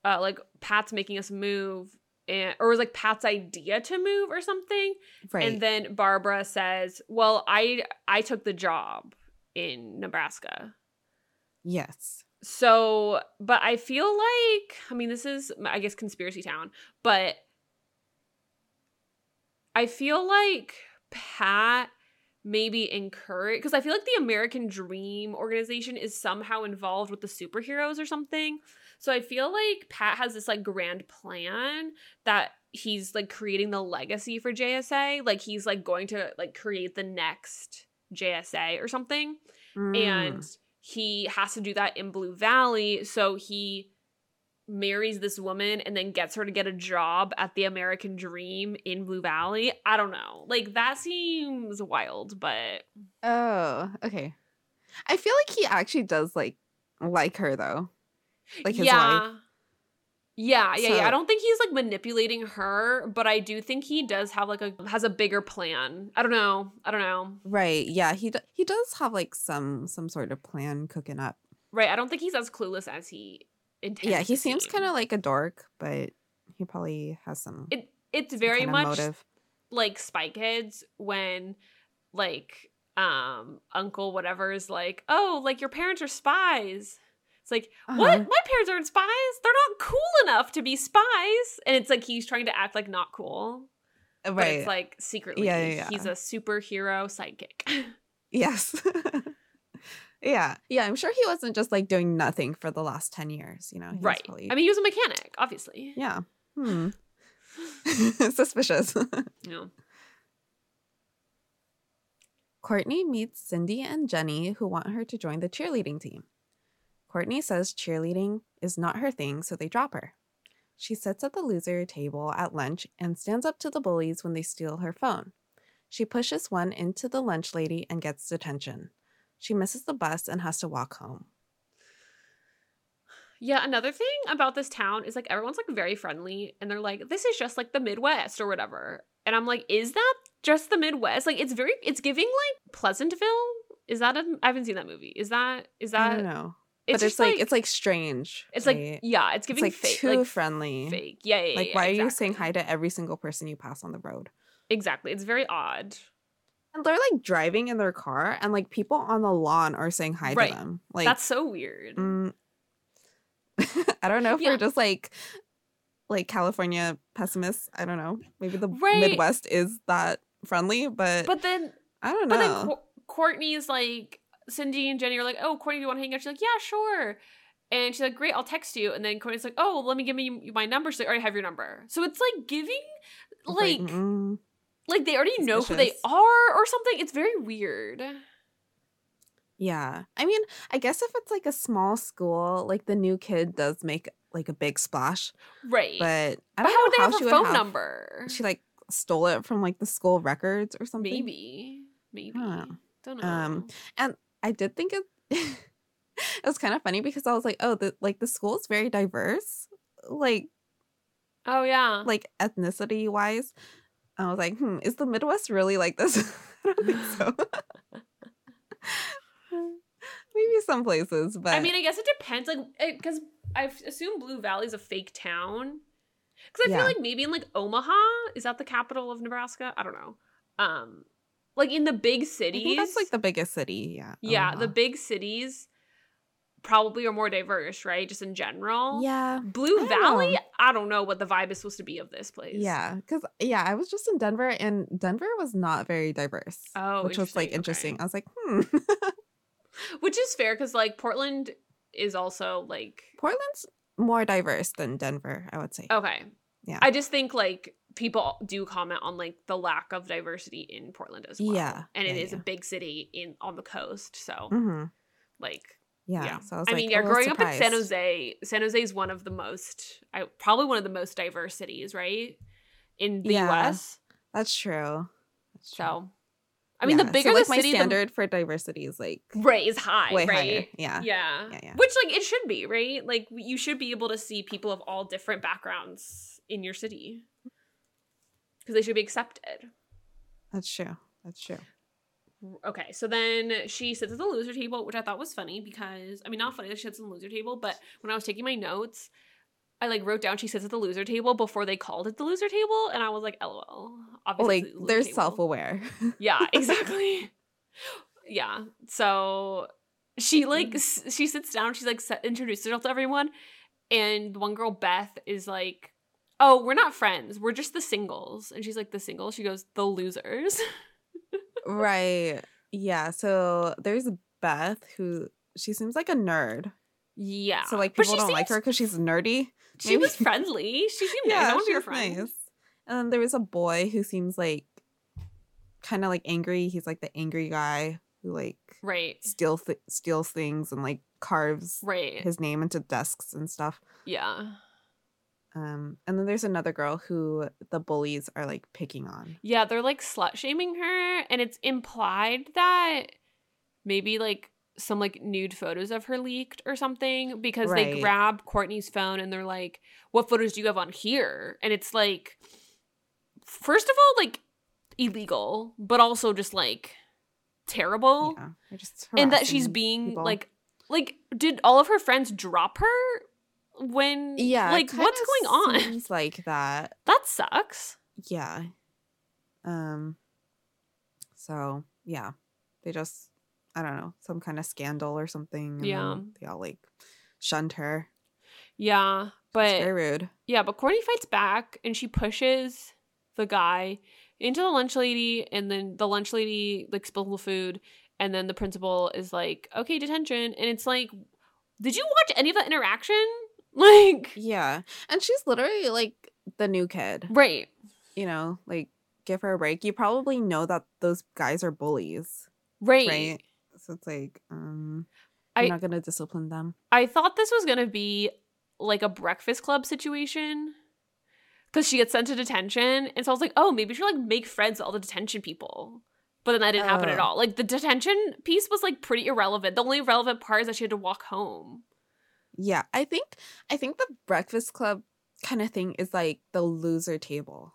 Speaker 1: uh like pat's making us move and or it was like pat's idea to move or something
Speaker 2: right.
Speaker 1: and then barbara says well i i took the job in nebraska
Speaker 2: yes.
Speaker 1: so, but I feel like, I mean, this is, I guess, conspiracy town, but I feel like Pat maybe encourage, because I feel like the American Dream organization is somehow involved with the superheroes or something. So I feel like Pat has this like grand plan that he's like creating the legacy for JSA. Like he's like going to like create the next JSA or something.
Speaker 2: Mm.
Speaker 1: And he has to do that in Blue Valley. So he marries this woman and then gets her to get a job at the American Dream in Blue Valley. I don't know. Like that seems wild, but
Speaker 2: oh, okay. I feel like he actually does like like her though, like his
Speaker 1: yeah.
Speaker 2: wife.
Speaker 1: Yeah, yeah, yeah. I don't think he's like manipulating her, but I do think he does have like a has a bigger plan. I don't know. I don't know.
Speaker 2: Right? Yeah, he d- he does have like some some sort of plan cooking up.
Speaker 1: Right. I don't think he's as clueless as he intends.
Speaker 2: yeah, he seems kind of like a dork, but he probably has some
Speaker 1: it. It's
Speaker 2: some
Speaker 1: very much
Speaker 2: motive.
Speaker 1: like Spy Kids when like um Uncle whatever is like, oh, like your parents are spies. It's like, what?
Speaker 2: Uh-huh.
Speaker 1: My parents aren't spies. They're not cool enough to be spies. And it's like he's trying to act like not cool. But
Speaker 2: Right.
Speaker 1: it's like secretly
Speaker 2: Yeah, yeah, yeah.
Speaker 1: he's a superhero sidekick.
Speaker 2: yes. yeah. Yeah, I'm sure he wasn't just like doing nothing for the last 10 years, you know.
Speaker 1: right.
Speaker 2: probably-
Speaker 1: I mean he was a mechanic, obviously.
Speaker 2: yeah. Hmm. Suspicious.
Speaker 1: Yeah.
Speaker 2: Courtney meets Cindy and Jenny, who want her to join the cheerleading team. Courtney says cheerleading is not her thing, so they drop her. She sits at the loser table at lunch and stands up to the bullies when they steal her phone. She pushes one into the lunch lady and gets detention. She misses the bus and has to walk home.
Speaker 1: Yeah, another thing about this town is like everyone's like very friendly and they're like, this is just like the Midwest or whatever. And I'm like, is that just the Midwest? Like it's very it's giving like Pleasantville. Is that a I haven't seen that movie. Is that is that I
Speaker 2: don't know.
Speaker 1: it's
Speaker 2: but it's
Speaker 1: just,
Speaker 2: like, it's like strange.
Speaker 1: it's
Speaker 2: right?
Speaker 1: like yeah, it's
Speaker 2: it's
Speaker 1: giving
Speaker 2: like
Speaker 1: fake
Speaker 2: too
Speaker 1: like
Speaker 2: friendly.
Speaker 1: fake. Yeah, yeah.
Speaker 2: Like
Speaker 1: yeah,
Speaker 2: why are you saying hi to every single person you pass on the road?
Speaker 1: Exactly. It's very odd.
Speaker 2: And they're like driving in their car, and like people on the lawn are saying hi
Speaker 1: Right.
Speaker 2: to them. Like
Speaker 1: That's so weird.
Speaker 2: mm, I don't know if
Speaker 1: Yeah.
Speaker 2: we're just like like California pessimists. I don't know. Maybe the
Speaker 1: Right.
Speaker 2: Midwest is that friendly, but,
Speaker 1: But then
Speaker 2: I don't
Speaker 1: But
Speaker 2: know.
Speaker 1: then Cour- Courtney's like, Cindy and Jenny are like, oh, Courtney, do you want to hang out? She's like, yeah, sure. And she's like, great, I'll text you. And then Courtney's like, oh, let me give me my number. She's like, I already have your number. So it's like giving, like,
Speaker 2: mm,
Speaker 1: like they already know who they are or something. It's very weird.
Speaker 2: yeah. I mean, I guess if it's like a small school, like the new kid does make like a big splash,
Speaker 1: Right.
Speaker 2: but I don't
Speaker 1: how would they
Speaker 2: how
Speaker 1: have
Speaker 2: she
Speaker 1: her phone
Speaker 2: have-
Speaker 1: number?
Speaker 2: She like stole it from like the school records or something.
Speaker 1: Maybe. Maybe.
Speaker 2: know.
Speaker 1: Don't know.
Speaker 2: Um, And I did think it it was kind of funny because I was like, oh, the like the school is very diverse, like
Speaker 1: oh, yeah.
Speaker 2: like ethnicity wise. I was like, hmm, is the Midwest really like this? I don't think so. Maybe some places, but
Speaker 1: I mean, I guess it depends, like, because I assume Blue Valley's a fake town. Because I
Speaker 2: Yeah.
Speaker 1: feel like maybe in like Omaha, is that the capital of Nebraska? I don't know. Um, like in the big cities,
Speaker 2: that's like the biggest city. Yeah.
Speaker 1: yeah, the big cities probably are more diverse, right? Just in general.
Speaker 2: Yeah.
Speaker 1: Blue
Speaker 2: I
Speaker 1: Valley,
Speaker 2: know.
Speaker 1: I don't know what the vibe is supposed to be of this place.
Speaker 2: Yeah, because yeah, I was just in Denver, and Denver was not very diverse.
Speaker 1: Oh,
Speaker 2: which was like
Speaker 1: interesting, okay.
Speaker 2: I was like, hmm.
Speaker 1: which is fair because like Portland is also like
Speaker 2: Portland's more diverse than Denver, I would say.
Speaker 1: okay.
Speaker 2: Yeah.
Speaker 1: I just think like people do comment on like the lack of diversity in Portland as well.
Speaker 2: Yeah,
Speaker 1: and it
Speaker 2: yeah,
Speaker 1: is a big city in on the coast, so
Speaker 2: hmm
Speaker 1: like
Speaker 2: Yeah.
Speaker 1: yeah.
Speaker 2: So I was
Speaker 1: I
Speaker 2: like,
Speaker 1: mean, yeah, oh,
Speaker 2: little
Speaker 1: growing up in San. Jose, San Jose is one of the most, I, probably one of the most diverse cities, right, in the
Speaker 2: Yeah.
Speaker 1: U.S.
Speaker 2: That's true. That's true.
Speaker 1: So, I mean,
Speaker 2: Yeah,
Speaker 1: the bigger
Speaker 2: so, like,
Speaker 1: the
Speaker 2: my
Speaker 1: city, the
Speaker 2: standard for diversity is like
Speaker 1: right is high, right?
Speaker 2: higher. Yeah.
Speaker 1: Yeah.
Speaker 2: Yeah, yeah.
Speaker 1: Which like it should be, right? Like you should be able to see people of all different backgrounds in your city. Because they should be accepted.
Speaker 2: That's true. That's true.
Speaker 1: Okay, so then she sits at the loser table, which I thought was funny because I mean not funny that she sits at the loser table, but when I was taking my notes, I like wrote down she sits at the loser table before they called it the loser table, and I was like, LOL. Obviously,
Speaker 2: like
Speaker 1: the
Speaker 2: they're self-aware.
Speaker 1: Yeah, exactly. yeah. So she like s- she sits down. She's like se- introduces herself to everyone, and one girl Beth is like, "Oh, we're not friends. We're just the singles." And she's like, "The singles." She goes, "The losers."
Speaker 2: right. Yeah. So there's Beth who she seems like a nerd.
Speaker 1: Yeah.
Speaker 2: So like people don't like her because she's nerdy.
Speaker 1: She
Speaker 2: maybe.
Speaker 1: was friendly. She seemed nice. I want to be her friend.
Speaker 2: nice. And then there was a boy who seems like kind of like angry. He's like the angry guy who like
Speaker 1: Right.
Speaker 2: steals th- steals things and like carves
Speaker 1: Right.
Speaker 2: his name into desks and stuff.
Speaker 1: yeah.
Speaker 2: Um, and then there's another girl who the bullies are like picking on.
Speaker 1: Yeah, they're like slut shaming her, and it's implied that maybe like some like nude photos of her leaked or something because they
Speaker 2: Right.
Speaker 1: grab Courtney's phone and they're like, "What photos do you have on here?" And it's like, first of all, like illegal, but also just like terrible,
Speaker 2: yeah, just
Speaker 1: and that she's being
Speaker 2: people.
Speaker 1: like, like, did all of her friends drop her when?
Speaker 2: yeah,
Speaker 1: like what's going on?
Speaker 2: Seems like that.
Speaker 1: That sucks.
Speaker 2: Yeah. Um. So yeah, they just I don't know some kind of scandal or something. and
Speaker 1: Yeah.
Speaker 2: they all like shunned her.
Speaker 1: Yeah,
Speaker 2: It's
Speaker 1: but
Speaker 2: very rude.
Speaker 1: Yeah, but Courtney fights back and she pushes the guy into the lunch lady, and then the lunch lady like spills the food, and then the principal is like, "Okay, detention," and it's like, did you watch any of that interaction? Like,
Speaker 2: Yeah, and she's literally like the new kid.
Speaker 1: right?
Speaker 2: You know, like give her a break. You probably know that those guys are bullies,
Speaker 1: Right.
Speaker 2: right? So it's like, um, I'm
Speaker 1: I-
Speaker 2: not gonna discipline them.
Speaker 1: I thought this was gonna be like a Breakfast Club situation. Because she gets sent to detention, and so I was like, "Oh, maybe she'll like make friends with all the detention people." But then that didn't happen at
Speaker 2: Oh.
Speaker 1: all. Like the detention piece was like pretty irrelevant. The only relevant part is that she had to walk home.
Speaker 2: Yeah, I think I think the Breakfast Club kind of thing is like the loser table.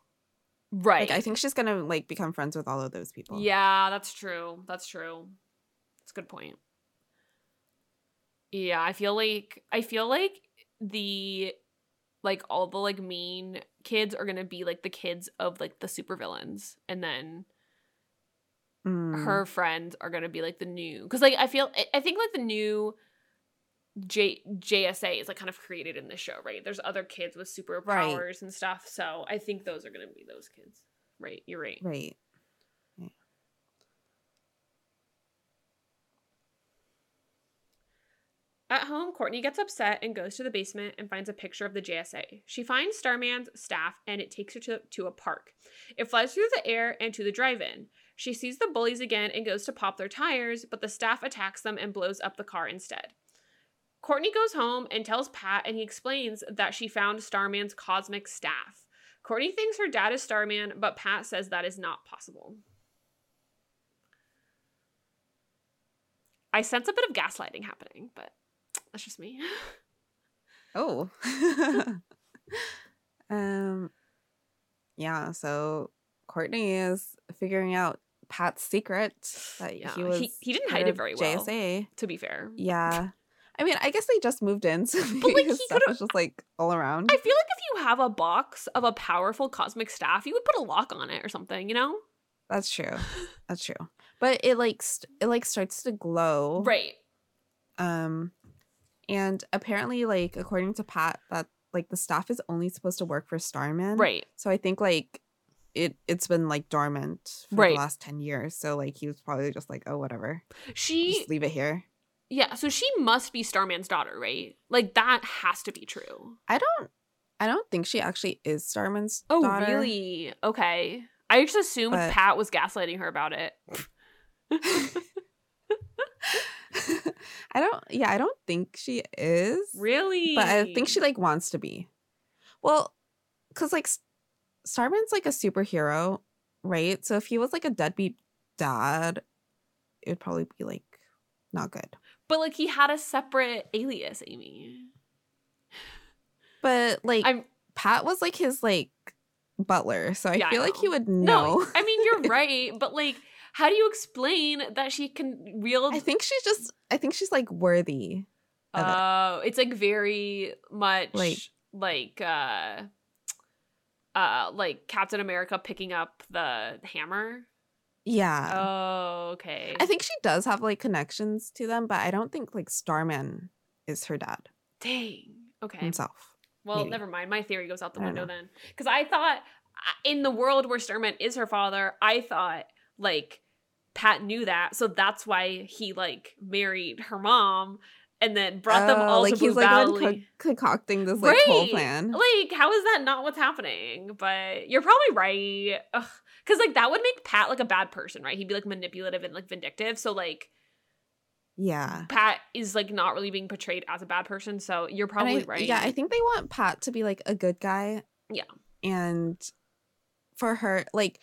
Speaker 1: Right.
Speaker 2: Like I think she's gonna like become friends with all of those people.
Speaker 1: Yeah, that's true. That's true. That's a good point. Yeah, I feel like I feel like the like all the like mean kids are gonna be like the kids of like the supervillains, and then
Speaker 2: Mm.
Speaker 1: her friends are gonna be like the new because like I feel I- I think like the new J JSA is like kind of created in this show, right? There's other kids with superpowers and stuff, so I think those are gonna be those kids. Right, you're right.
Speaker 2: Right.
Speaker 1: At home, Courtney gets upset and goes to the basement and finds a picture of the JSA. She finds Starman's staff and it takes her to, to a park. It flies through the air and to the drive in. She sees the bullies again and goes to pop their tires, but the staff attacks them and blows up the car instead. Courtney goes home and tells Pat, and he explains that she found Starman's cosmic staff. Courtney thinks her dad is Starman, but Pat says that is not possible. I sense a bit of gaslighting happening, but that's just me.
Speaker 2: Oh. um yeah, so Courtney is figuring out Pat's secret that
Speaker 1: Yeah,
Speaker 2: he
Speaker 1: he-
Speaker 2: was
Speaker 1: he didn't hide it very well.
Speaker 2: JSA.
Speaker 1: to be fair.
Speaker 2: Yeah. I mean, I guess they just moved in, so maybe
Speaker 1: like,
Speaker 2: his stuff was just like all around.
Speaker 1: I feel like if you have a box of a powerful cosmic staff, you would put a lock on it or something, you know?
Speaker 2: That's true. That's true. But it like st- it like starts to glow.
Speaker 1: Right.
Speaker 2: Um and apparently like according to Pat that like the staff is only supposed to work for Starman.
Speaker 1: Right.
Speaker 2: So I think like it it's been like dormant for
Speaker 1: Right.
Speaker 2: the last 10 years. So like he was probably just like, "Oh, whatever.
Speaker 1: She
Speaker 2: Just leave it here."
Speaker 1: Yeah, so she must be Starman's daughter, right? Like that has to be true.
Speaker 2: I don't I don't think she actually is Starman's
Speaker 1: Oh,
Speaker 2: daughter.
Speaker 1: really? Okay. I just assumed
Speaker 2: But-
Speaker 1: Pat was gaslighting her about it.
Speaker 2: I don't yeah, I don't think she is.
Speaker 1: really?
Speaker 2: But I think she like wants to be. Well, cuz like Starman's like a superhero, right? So if he was like a deadbeat dad, it would probably be like not good.
Speaker 1: But like he had a separate alias, Amy.
Speaker 2: But like
Speaker 1: I'm
Speaker 2: Pat was like his like butler, so I
Speaker 1: Yeah, I
Speaker 2: feel like he would know. no.
Speaker 1: I mean, you're right, but like how do you explain that she can wield
Speaker 2: I think she's just I think she's like worthy. of it.
Speaker 1: Oh, it's like very much Like-
Speaker 2: like
Speaker 1: uh uh like Captain America picking up the hammer.
Speaker 2: Yeah.
Speaker 1: Oh, okay.
Speaker 2: I think she does have like connections to them, but I don't think like Starman is her dad
Speaker 1: Dang. Okay.
Speaker 2: himself.
Speaker 1: Well,
Speaker 2: maybe.
Speaker 1: never mind. My theory goes out the window
Speaker 2: know.
Speaker 1: then. Because I thought in the world where Starman is her father, I thought like Pat knew that, so that's why he like married her mom, and then brought them
Speaker 2: Oh,
Speaker 1: all
Speaker 2: like
Speaker 1: to Blue
Speaker 2: he's like
Speaker 1: Valley.
Speaker 2: been co- concocting this like whole plan.
Speaker 1: Like, how is that not what's happening? But you're probably right. Because, like, that would make Pat, like, a bad person, right? He'd be, like, manipulative and, like, vindictive. So, like,
Speaker 2: Yeah.
Speaker 1: Pat is, like, not really being portrayed as a bad person. So you're probably
Speaker 2: I-
Speaker 1: right.
Speaker 2: Yeah, I think they want Pat to be like a good guy.
Speaker 1: Yeah.
Speaker 2: And for her, like,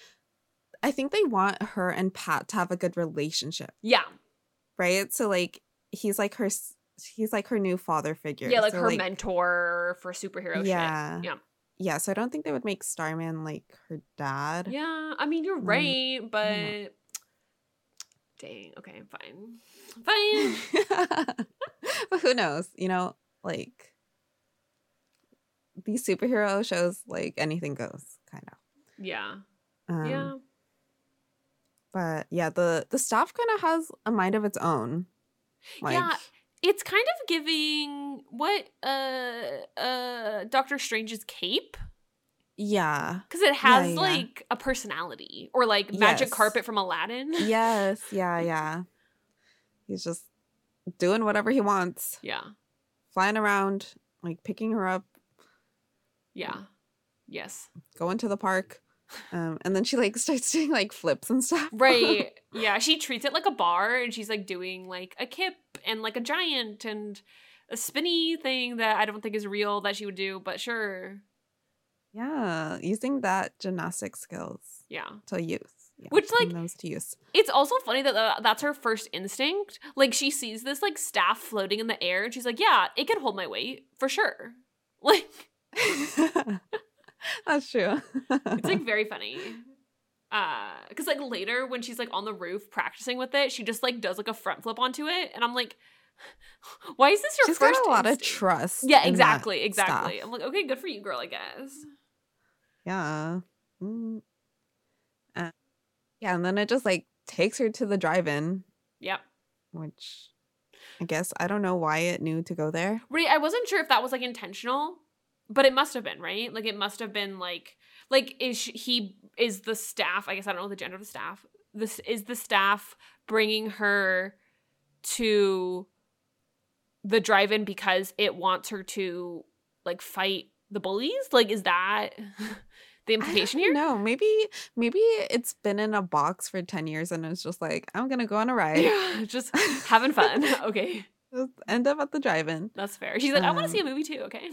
Speaker 2: I think they want her and Pat to have a good relationship,
Speaker 1: Yeah.
Speaker 2: right? So like he's like her he's like her new father figure.
Speaker 1: Yeah, like
Speaker 2: So,
Speaker 1: her mentor for superhero
Speaker 2: Yeah.
Speaker 1: shit. Yeah.
Speaker 2: Yeah, so I don't think they would make Starman like her dad.
Speaker 1: Yeah. I mean, you're
Speaker 2: Mm,
Speaker 1: right, but. Dang. Okay, fine. Fine.
Speaker 2: but who knows? You know, like these superhero shows, like anything goes, kind of.
Speaker 1: Yeah.
Speaker 2: Um,
Speaker 1: yeah.
Speaker 2: But yeah, the the staff kind of has a mind of its own. Like,
Speaker 1: Yeah, It's kind of giving what uh uh Doctor Strange's cape
Speaker 2: yeah,
Speaker 1: because it has
Speaker 2: yeah.
Speaker 1: like a personality or like magic
Speaker 2: Yes.
Speaker 1: carpet from Aladdin.
Speaker 2: yes, yeah, yeah. He's just doing whatever he wants,
Speaker 1: yeah.
Speaker 2: flying around, like picking her up,
Speaker 1: Yeah. Yes.
Speaker 2: going to the park, um, and then she like starts doing like flips and stuff.
Speaker 1: Right. yeah. She treats it like a bar and she's like doing like a kip and like a giant and a spinny thing that I don't think is real that she would do, but sure.
Speaker 2: yeah, using that gymnastic skills
Speaker 1: Yeah.
Speaker 2: to use. Yeah,
Speaker 1: Which, like,
Speaker 2: those to use.
Speaker 1: It's also funny that tha- that's her first instinct. Like she sees this like staff floating in the air and she's like, "Yeah, it can hold my weight for sure." Like
Speaker 2: That's true.
Speaker 1: it's like very funny. Uh cuz like later when she's like on the roof practicing with it, she just like does like a front flip onto it and I'm like why is this your
Speaker 2: She's
Speaker 1: first
Speaker 2: got a lot of trust.
Speaker 1: Yeah, exactly, exactly.
Speaker 2: staff.
Speaker 1: I'm like, "Okay, good for you, girl, I guess."
Speaker 2: Yeah. Mm. Uh, yeah, and then it just like takes her to the drive-in,
Speaker 1: Yep.
Speaker 2: which I guess I don't know why it knew to go there.
Speaker 1: Right, I wasn't sure if that was like intentional, but it must have been, right? Like it must have been like like is he is the staff, I guess I don't know the gender of the staff. This is the staff bringing her to the drive-in because it wants her to like fight the bullies? Like is that the implication here?
Speaker 2: No, maybe maybe it's been in a box for 10 years and it's just like, I'm gonna go on a ride.
Speaker 1: Yeah, just having fun. Okay.
Speaker 2: Just end up at the drive-in.
Speaker 1: That's fair. She's like, I want to
Speaker 2: Um,
Speaker 1: see a movie too, okay?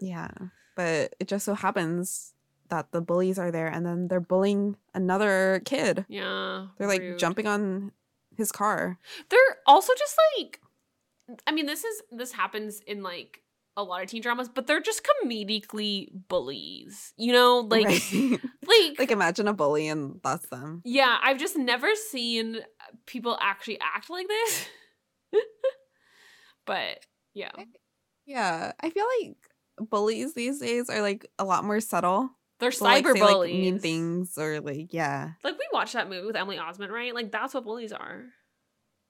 Speaker 2: Yeah. But it just so happens that the bullies are there and then they're bullying another kid.
Speaker 1: Yeah.
Speaker 2: They're like
Speaker 1: rude.
Speaker 2: jumping on his car.
Speaker 1: They're also just like I mean this is this happens in like a lot of teen dramas, but they're just comedically bullies. You know, like
Speaker 2: Right.
Speaker 1: like,
Speaker 2: like imagine a bully and that's them.
Speaker 1: yeah, I've just never seen people actually act like this. but yeah.
Speaker 2: Yeah, I feel like bullies these days are like a lot more subtle.
Speaker 1: They're
Speaker 2: They'll, like,
Speaker 1: cyber
Speaker 2: say, like,
Speaker 1: bullies.
Speaker 2: mean things or like yeah,
Speaker 1: Like we watched that movie with Emily Osment, right? Like that's what bullies are.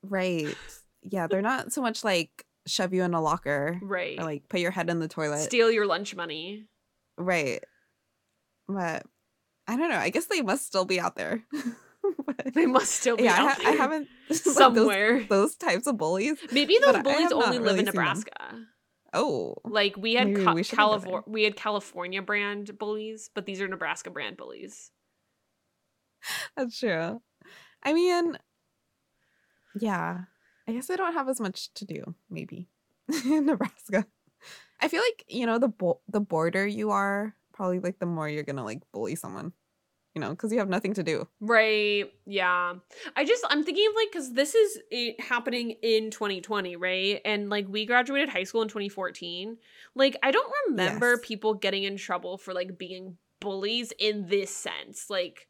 Speaker 2: right. Yeah, they're not so much like shove you in a locker
Speaker 1: Right.
Speaker 2: or like put your head in the toilet.
Speaker 1: Steal your lunch money.
Speaker 2: Right. But I don't know. I guess they must still be out there.
Speaker 1: They must still be
Speaker 2: yeah, I,
Speaker 1: out
Speaker 2: ha- I haven't like, those-
Speaker 1: somewhere.
Speaker 2: those, types of bullies.
Speaker 1: Maybe those
Speaker 2: I
Speaker 1: bullies only live
Speaker 2: really
Speaker 1: in
Speaker 2: Nebraska. them. Oh,
Speaker 1: Like we had ca-
Speaker 2: we.
Speaker 1: California, we had California brand bullies, but these are Nebraska brand bullies.
Speaker 2: that's true. I mean, yeah. I guess I don't have as much to do. Maybe in Nebraska. I feel like you know the bo- the border you are, probably like the more you're gonna like bully someone. You know, because you have nothing to do.
Speaker 1: Right. Yeah. I just I'm thinking of like cuz this is it happening in 2020, right? And like we graduated high school in 2014. Like I don't remember
Speaker 2: Yes.
Speaker 1: people getting in trouble for like being bullies in this sense. Like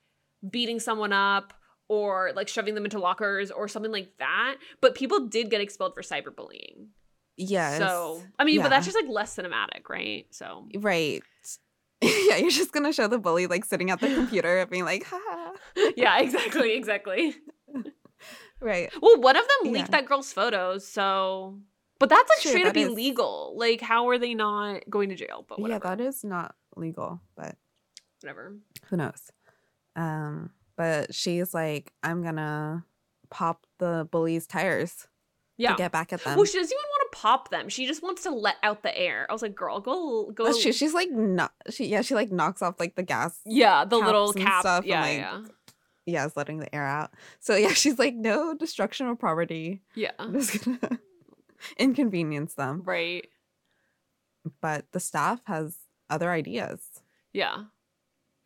Speaker 1: beating someone up or like shoving them into lockers or something like that. But people did get expelled for cyberbullying.
Speaker 2: Yes.
Speaker 1: So, I mean, but that's just like less cinematic, right? So,
Speaker 2: Right. yeah, you're just gonna show the bully like sitting at the computer and being like, ha.
Speaker 1: yeah, exactly, exactly.
Speaker 2: Right.
Speaker 1: Well, one of them leaked
Speaker 2: Yeah.
Speaker 1: that girl's photos, so but that's like
Speaker 2: Sure,
Speaker 1: straight up
Speaker 2: that is-
Speaker 1: illegal. Like, how are they not going to jail? But
Speaker 2: Yeah, that is not legal, but
Speaker 1: whatever.
Speaker 2: who knows? Um, but she's like, I'm gonna pop the bully's tires
Speaker 1: Yeah.
Speaker 2: to get back at them.
Speaker 1: Well, she doesn't even want pop them. She just wants to let out the air. I was like, girl, go go.
Speaker 2: That's true. She's like not. She yeah. She like knocks off like the gas.
Speaker 1: yeah, the little cap.
Speaker 2: stuff and,
Speaker 1: yeah,
Speaker 2: like,
Speaker 1: yeah,
Speaker 2: Yeah, it's letting the air out. So yeah, she's like no destruction of property.
Speaker 1: yeah.
Speaker 2: I'm just gonna inconvenience them.
Speaker 1: Right.
Speaker 2: But the staff has other ideas.
Speaker 1: Yeah.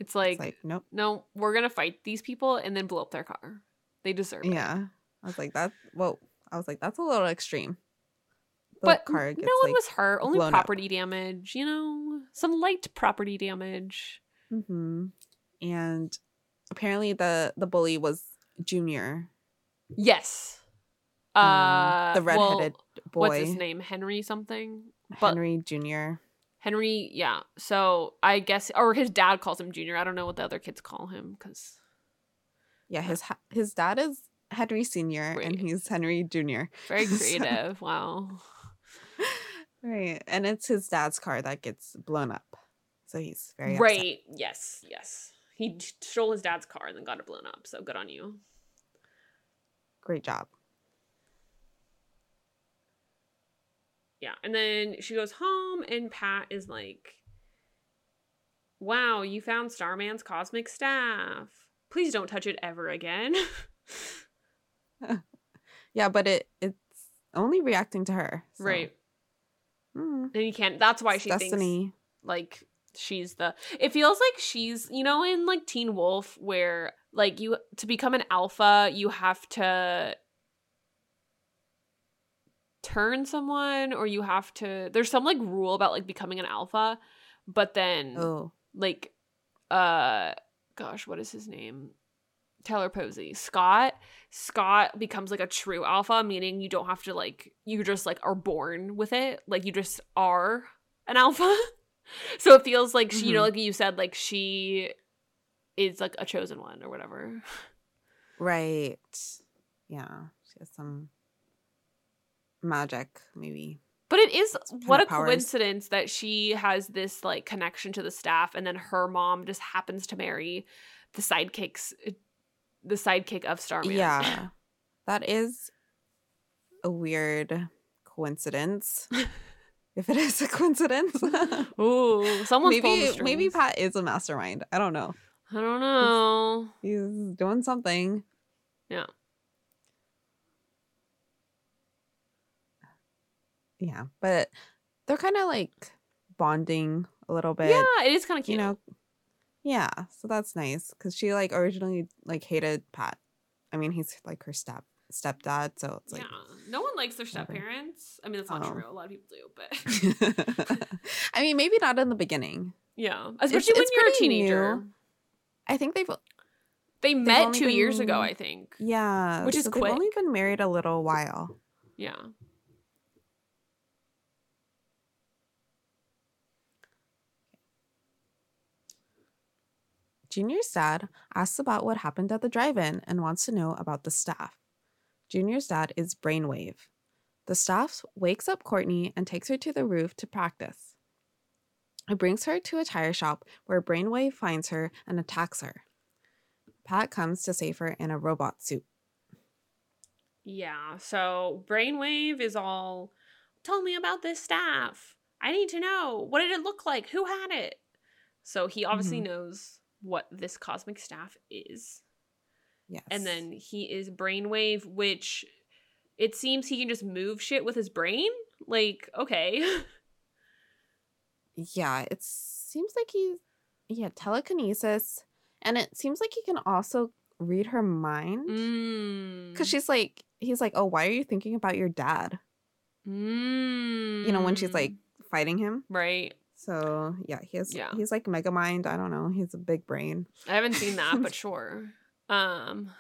Speaker 1: It's
Speaker 2: It's
Speaker 1: like,
Speaker 2: like nope.
Speaker 1: no, we're gonna fight these people and then blow up their car. They deserve it.
Speaker 2: Yeah. I was like that. Well, I was like that's a little extreme. The
Speaker 1: But
Speaker 2: car
Speaker 1: no
Speaker 2: gets,
Speaker 1: one
Speaker 2: like,
Speaker 1: was hurt. Only
Speaker 2: blown up.
Speaker 1: property damage. You know, some light property damage.
Speaker 2: hmm And apparently the the bully was Junior,
Speaker 1: Yes.
Speaker 2: um,
Speaker 1: Uh,
Speaker 2: the
Speaker 1: well,
Speaker 2: redheaded boy,
Speaker 1: What's his name? Henry something. But
Speaker 2: Henry Junior.
Speaker 1: Henry, yeah. So I guess, or his dad calls him Junior. I don't know what the other kids call him because
Speaker 2: Yeah, his his dad is Henry Senior, and he's Henry Junior.
Speaker 1: very
Speaker 2: So-
Speaker 1: creative. wow.
Speaker 2: Right, and it's his dad's car that gets blown up, so he's very upset.
Speaker 1: Right. Yes. Yes. He stole his dad's car and then got it blown up. So good on you.
Speaker 2: Great job.
Speaker 1: Yeah. And then she goes home, and Pat is like, Wow, you found Starman's cosmic staff. Please don't touch it ever again.
Speaker 2: Yeah, but it it's only reacting to her. so,
Speaker 1: right.
Speaker 2: Mm,
Speaker 1: And you can't. That's why
Speaker 2: it's
Speaker 1: she thinks like she's the. It feels like she's, you know, in like Teen Wolf, where like you, to become an alpha, you have to turn someone or you have to there's some like rule about like becoming an alpha but then
Speaker 2: Oh,
Speaker 1: like uh gosh what is his name Tyler Posey Scott Scott becomes like a true alpha meaning you don't have to like you just like are born with it like you just are an alpha so it feels like she you know
Speaker 2: Mhm.
Speaker 1: like you said like she is like a chosen one or whatever
Speaker 2: right. Yeah, she has some magic, maybe.
Speaker 1: But it is what a
Speaker 2: powers.
Speaker 1: coincidence that she has this like connection to the staff, and then her mom just happens to marry the sidekicks, the sidekick of Starman.
Speaker 2: Yeah, that is a weird coincidence. if it is a coincidence,
Speaker 1: Ooh, someone's
Speaker 2: maybe maybe. Pat is a mastermind. I don't know.
Speaker 1: I don't know.
Speaker 2: He's doing something.
Speaker 1: Yeah.
Speaker 2: Yeah, but they're kind of like bonding a little bit.
Speaker 1: yeah, it is kind of cute.
Speaker 2: you know. Yeah, so that's nice because she like originally like hated Pat. I mean, he's like her step stepdad, so it's like.
Speaker 1: yeah, no one likes their step parents. I mean, that's not
Speaker 2: Oh.
Speaker 1: true. A lot of people do, but
Speaker 2: I mean, maybe not in the beginning.
Speaker 1: yeah, especially when
Speaker 2: it's
Speaker 1: you're a teenager.
Speaker 2: new. I think they've
Speaker 1: They met
Speaker 2: only
Speaker 1: two years ago, I think.
Speaker 2: yeah,
Speaker 1: Which is
Speaker 2: so
Speaker 1: quick.
Speaker 2: They've only been married a little while.
Speaker 1: Yeah.
Speaker 2: Junior's dad asks about what happened at the drive-in and wants to know about the staff. Junior's dad is Brainwave. The staff wakes up Courtney and takes her to the roof to practice. It brings her to a tire shop where Brainwave finds her and attacks her. Pat comes to save her in a robot suit.
Speaker 1: Yeah, so Brainwave is all, tell me about this staff. I need to know. What did it look like? Who had it? So he obviously
Speaker 2: Mhm.
Speaker 1: knows what this cosmic staff is.
Speaker 2: Yes.
Speaker 1: And then he is Brainwave, which it seems he can just move shit with his brain. Like, okay.
Speaker 2: Yeah, it seems like he's yeah, telekinesis. And it seems like he can also read her mind.
Speaker 1: mm.
Speaker 2: Because she's like, he's like, oh, why are you thinking about your dad?
Speaker 1: mm.
Speaker 2: You know, when she's like fighting him.
Speaker 1: Right.
Speaker 2: So yeah, he has,
Speaker 1: Yeah.
Speaker 2: he's like Megamind. I don't know. He's a big brain.
Speaker 1: I haven't seen that, but sure. Um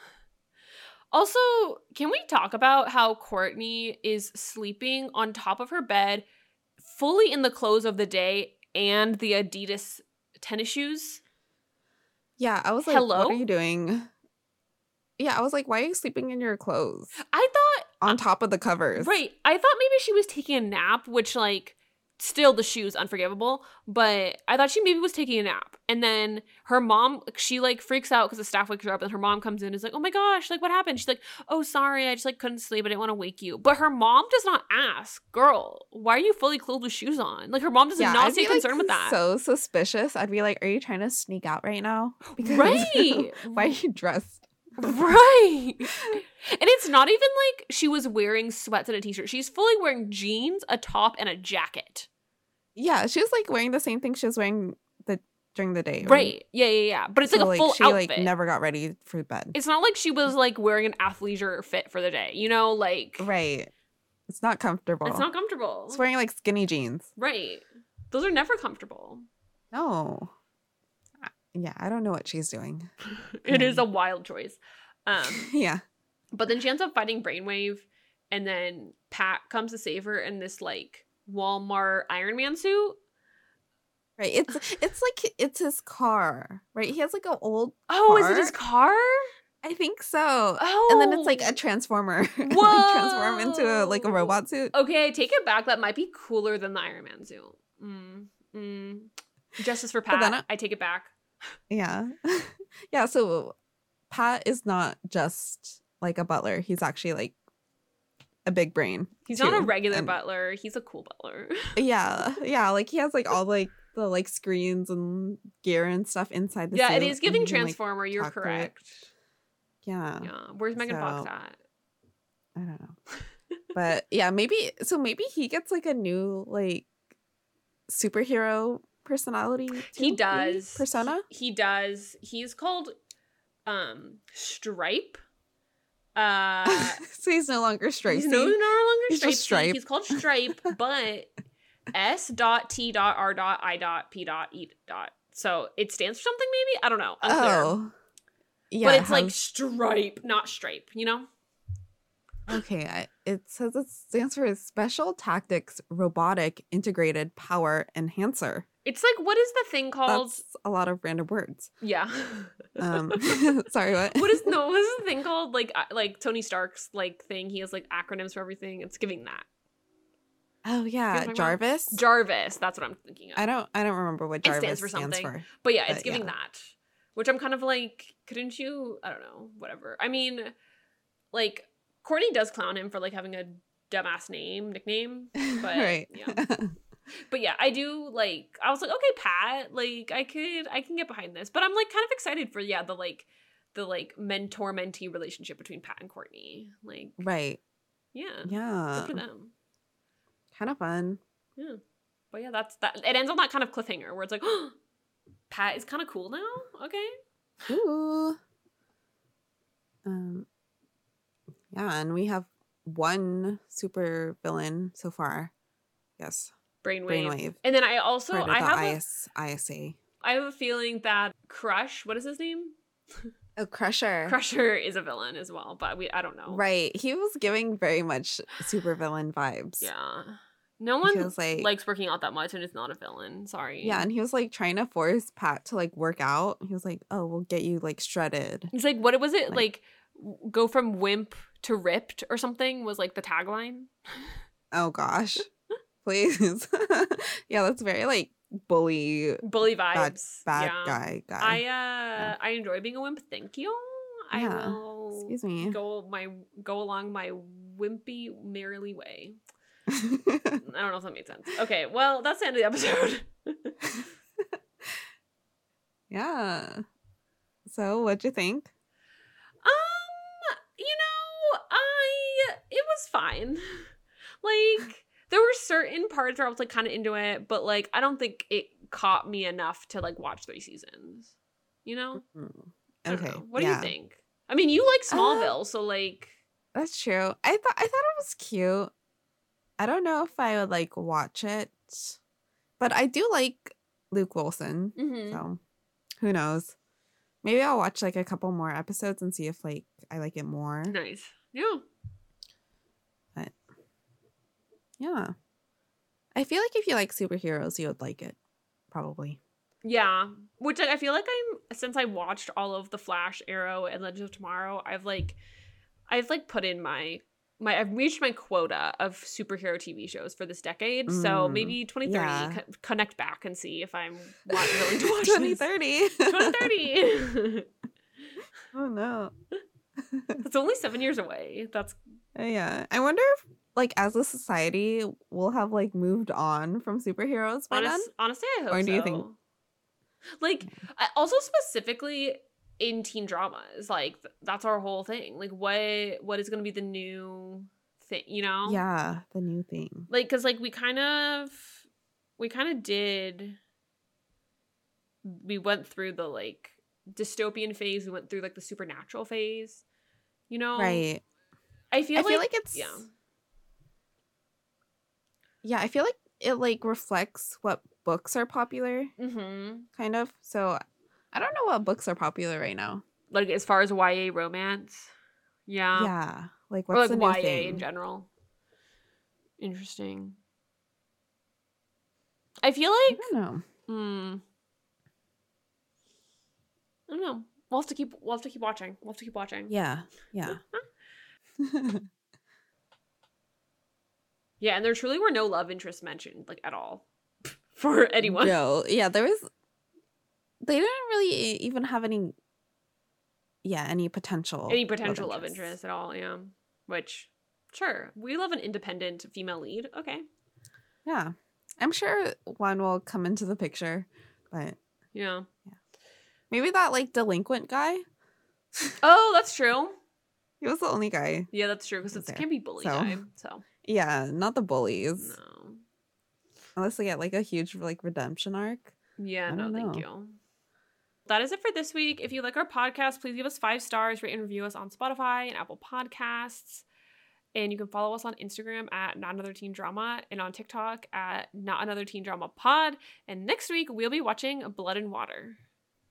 Speaker 1: also, can we talk about how Courtney is sleeping on top of her bed fully in the clothes of the day and the Adidas tennis shoes?
Speaker 2: Yeah, I was like,
Speaker 1: Hello?
Speaker 2: what are you doing? Yeah, I was like, why are you sleeping in your clothes
Speaker 1: I thought
Speaker 2: on top of the covers?
Speaker 1: right, I thought maybe she was taking a nap, which like still the shoes unforgivable but i thought she maybe was taking a nap and then her mom she like freaks out because the staff wakes her up and her mom comes in and is like oh my gosh like what happened she's like oh sorry i just like couldn't sleep i didn't want to wake you but her mom does not ask girl why are you fully clothed with shoes on like her mom does not
Speaker 2: I'd
Speaker 1: seem
Speaker 2: be, like,
Speaker 1: with that
Speaker 2: So suspicious. I'd be like, "Are you trying to sneak out right now?
Speaker 1: Right.
Speaker 2: why are you dressed?"
Speaker 1: Right and it's not even like she was wearing sweats and a t-shirt she's fully wearing jeans a top and a jacket
Speaker 2: Yeah, she was like wearing the same thing she was wearing the during the day.
Speaker 1: right yeah yeah yeah but it's
Speaker 2: So,
Speaker 1: like a full
Speaker 2: she
Speaker 1: outfit
Speaker 2: like never got ready for bed.
Speaker 1: it's not like she was like wearing an athleisure fit for the day you know like
Speaker 2: right. It's not comfortable.
Speaker 1: it's not comfortable
Speaker 2: It's wearing like skinny jeans.
Speaker 1: right those are never comfortable
Speaker 2: No. Yeah, I don't know what she's doing.
Speaker 1: it is a wild choice um
Speaker 2: yeah.
Speaker 1: but then she ends up fighting brainwave and then pat comes to save her in this like walmart iron man suit
Speaker 2: Right. It's it's like it's his car. Right. He has like an old
Speaker 1: oh is it his car
Speaker 2: I think so.
Speaker 1: oh
Speaker 2: And then it's like a transformer. like transform into a like a robot suit.
Speaker 1: Okay, I take it back. That might be cooler than the Iron Man suit. Mm, mm. Justice for Pat.
Speaker 2: I-
Speaker 1: I take it back.
Speaker 2: Yeah. yeah, so Pat is not just like a butler. He's actually like a big brain.
Speaker 1: He's not a regular
Speaker 2: and-
Speaker 1: butler. He's a cool butler.
Speaker 2: Yeah. Yeah, like he has like all like the like screens and gear and stuff inside the
Speaker 1: yeah, it
Speaker 2: suit,
Speaker 1: is giving
Speaker 2: and he can, like,
Speaker 1: Transformer. You're
Speaker 2: talk through it.
Speaker 1: correct.
Speaker 2: yeah.
Speaker 1: Yeah. Where's Megan Fox at?
Speaker 2: I don't know. but yeah, maybe so maybe he gets like a new like superhero personality.
Speaker 1: He
Speaker 2: too, maybe?
Speaker 1: does.
Speaker 2: persona.
Speaker 1: He, he does. He's called um Stripe. Uh
Speaker 2: so he's no longer Stripe.
Speaker 1: He's no, no longer
Speaker 2: He's
Speaker 1: Stripe.
Speaker 2: Stripe.
Speaker 1: He's called Stripe, but S dot T dot R dot I dot P dot E dot. So it stands for something, maybe? I don't know. Unclear.
Speaker 2: Oh, yeah.
Speaker 1: but
Speaker 2: it
Speaker 1: it's like stripe, not stripe, you know?
Speaker 2: okay. I, it says it stands for Special Tactics Robotic Integrated Power Enhancer.
Speaker 1: It's like what is the thing called?
Speaker 2: That's a lot of random words.
Speaker 1: yeah.
Speaker 2: Um, sorry, what?
Speaker 1: what is no? What is the thing called? Like uh, like Tony Stark's like thing. He has like acronyms for everything. It's giving that
Speaker 2: Oh yeah,
Speaker 1: talking about?
Speaker 2: Jarvis.
Speaker 1: Jarvis. That's what I'm thinking of.
Speaker 2: I don't. I don't remember what
Speaker 1: It
Speaker 2: Jarvis
Speaker 1: stands for
Speaker 2: stands
Speaker 1: something.
Speaker 2: for.
Speaker 1: But yeah, it's
Speaker 2: But,
Speaker 1: giving
Speaker 2: yeah.
Speaker 1: that. Which I'm kind of like, couldn't you? I don't know. Whatever. I mean, like Courtney does clown him for like having a dumbass name nickname. But
Speaker 2: right.
Speaker 1: yeah. But yeah, I do like I was like, okay, Pat, like I could I can get behind this. But I'm like kind of excited for yeah, the like the like mentor mentee relationship between Pat and Courtney. Like
Speaker 2: right.
Speaker 1: yeah.
Speaker 2: Yeah.
Speaker 1: Good for them.
Speaker 2: Kind of fun.
Speaker 1: Yeah. But yeah, that's that it ends on that kind of cliffhanger where it's like, Pat is kind of cool now. Okay.
Speaker 2: Ooh. Um. Yeah, and we have one super villain so far. Yes,
Speaker 1: Brainwave.
Speaker 2: Brainwave.
Speaker 1: And then I also I have a,
Speaker 2: ISA.
Speaker 1: I have a feeling that Crush, what is his name?
Speaker 2: Oh, Crusher.
Speaker 1: Crusher is a villain as well, but we I don't know.
Speaker 2: Right. He was giving very much super villain vibes.
Speaker 1: Yeah. No one
Speaker 2: like
Speaker 1: likes working out that much and is not a villain. Sorry.
Speaker 2: Yeah, and he was like trying to force Pat to like work out. He was like, "Oh, we'll get you like shredded."
Speaker 1: He's like, what was it?
Speaker 2: Like-
Speaker 1: Like, go from wimp to ripped or something was like the tagline.
Speaker 2: Oh gosh, please. yeah, that's very like bully
Speaker 1: Bully vibes.
Speaker 2: bad
Speaker 1: yeah.
Speaker 2: guy guy.
Speaker 1: I uh I enjoy being a wimp. Thank you. I
Speaker 2: Yeah.
Speaker 1: will
Speaker 2: Excuse me.
Speaker 1: go my go along my wimpy merrily way. I don't know if that made sense. Okay, well that's the end of the episode.
Speaker 2: yeah. So, what'd you think?
Speaker 1: Um, you know, I it was fine. Like there were certain parts where I was like kind of into it, but like I don't think it caught me enough to like watch three seasons. You know?
Speaker 2: Mm,
Speaker 1: don't
Speaker 2: Okay.
Speaker 1: know. What
Speaker 2: yeah,
Speaker 1: do you think? I mean, you like
Speaker 2: Uh,
Speaker 1: Smallville, so like
Speaker 2: That's true. I thought I thought it was cute. I don't know if I would like watch it, but I do like Luke Wilson.
Speaker 1: mhm.
Speaker 2: So, who knows? Maybe I'll watch like a couple more episodes and see if like I like it more.
Speaker 1: nice. Yeah.
Speaker 2: Yeah. I feel like if you like superheroes, you would like it. Probably.
Speaker 1: Yeah, which like, I feel like I'm since I watched all of the Flash, Arrow, and Legends of Tomorrow, I've like, I've like put in my my I've reached my quota of superhero TV shows for this decade. So
Speaker 2: Mm,
Speaker 1: maybe 2030
Speaker 2: yeah.
Speaker 1: co- connect back and see if I'm wa- willing to watch this.
Speaker 2: 2030.
Speaker 1: 2030.
Speaker 2: oh no.
Speaker 1: It's only 7 years away. That's
Speaker 2: yeah. I wonder if like as a society we'll have like moved on from superheroes by then.
Speaker 1: honestly I hope
Speaker 2: Or do you think-
Speaker 1: Like also specifically in teen dramas, like that's our whole thing. Like what what is going to be the new thing, you know?
Speaker 2: Yeah, the new thing.
Speaker 1: like because like we kind of we kind of did we went through the like dystopian phase we went through like the supernatural phase you know
Speaker 2: Right.
Speaker 1: i feel
Speaker 2: I
Speaker 1: like,
Speaker 2: feel like it's
Speaker 1: yeah
Speaker 2: Yeah, I feel like it like reflects what books are popular,
Speaker 1: mm-hmm
Speaker 2: kind of. So I don't know what books are popular right now.
Speaker 1: like as far as ya romance yeah,
Speaker 2: yeah, like
Speaker 1: or
Speaker 2: what's
Speaker 1: like
Speaker 2: the new
Speaker 1: ya
Speaker 2: thing?
Speaker 1: in general interesting i feel like
Speaker 2: I don't know.
Speaker 1: hmm i don't know we'll have to keep we'll have to keep watching we'll have to keep watching
Speaker 2: Yeah, yeah.
Speaker 1: Yeah, and there truly were no love interests mentioned, like at all, for anyone.
Speaker 2: No, yeah, there was. They didn't really even have any. Yeah, any potential.
Speaker 1: Any potential love interest at all, yeah. Which, sure, we love an independent female lead. Okay,
Speaker 2: Yeah, I'm sure one will come into the picture, but
Speaker 1: yeah.
Speaker 2: Yeah, maybe that like delinquent guy.
Speaker 1: Oh, that's true.
Speaker 2: He was the only guy.
Speaker 1: Yeah, that's true because it can't be bully
Speaker 2: So.
Speaker 1: time. So
Speaker 2: Yeah, not the bullies.
Speaker 1: no.
Speaker 2: Unless they get like a huge like redemption arc.
Speaker 1: Yeah, no,
Speaker 2: don't
Speaker 1: thank you. That is it for this week. If you like our podcast, please give us five stars, rate and review us on Spotify and Apple Podcasts. And you can follow us on Instagram at Not Another Teen Drama and on TikTok at Not Another Teen Drama Pod. And next week, we'll be watching Blood and Water.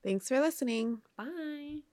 Speaker 2: Thanks for listening.
Speaker 1: Bye.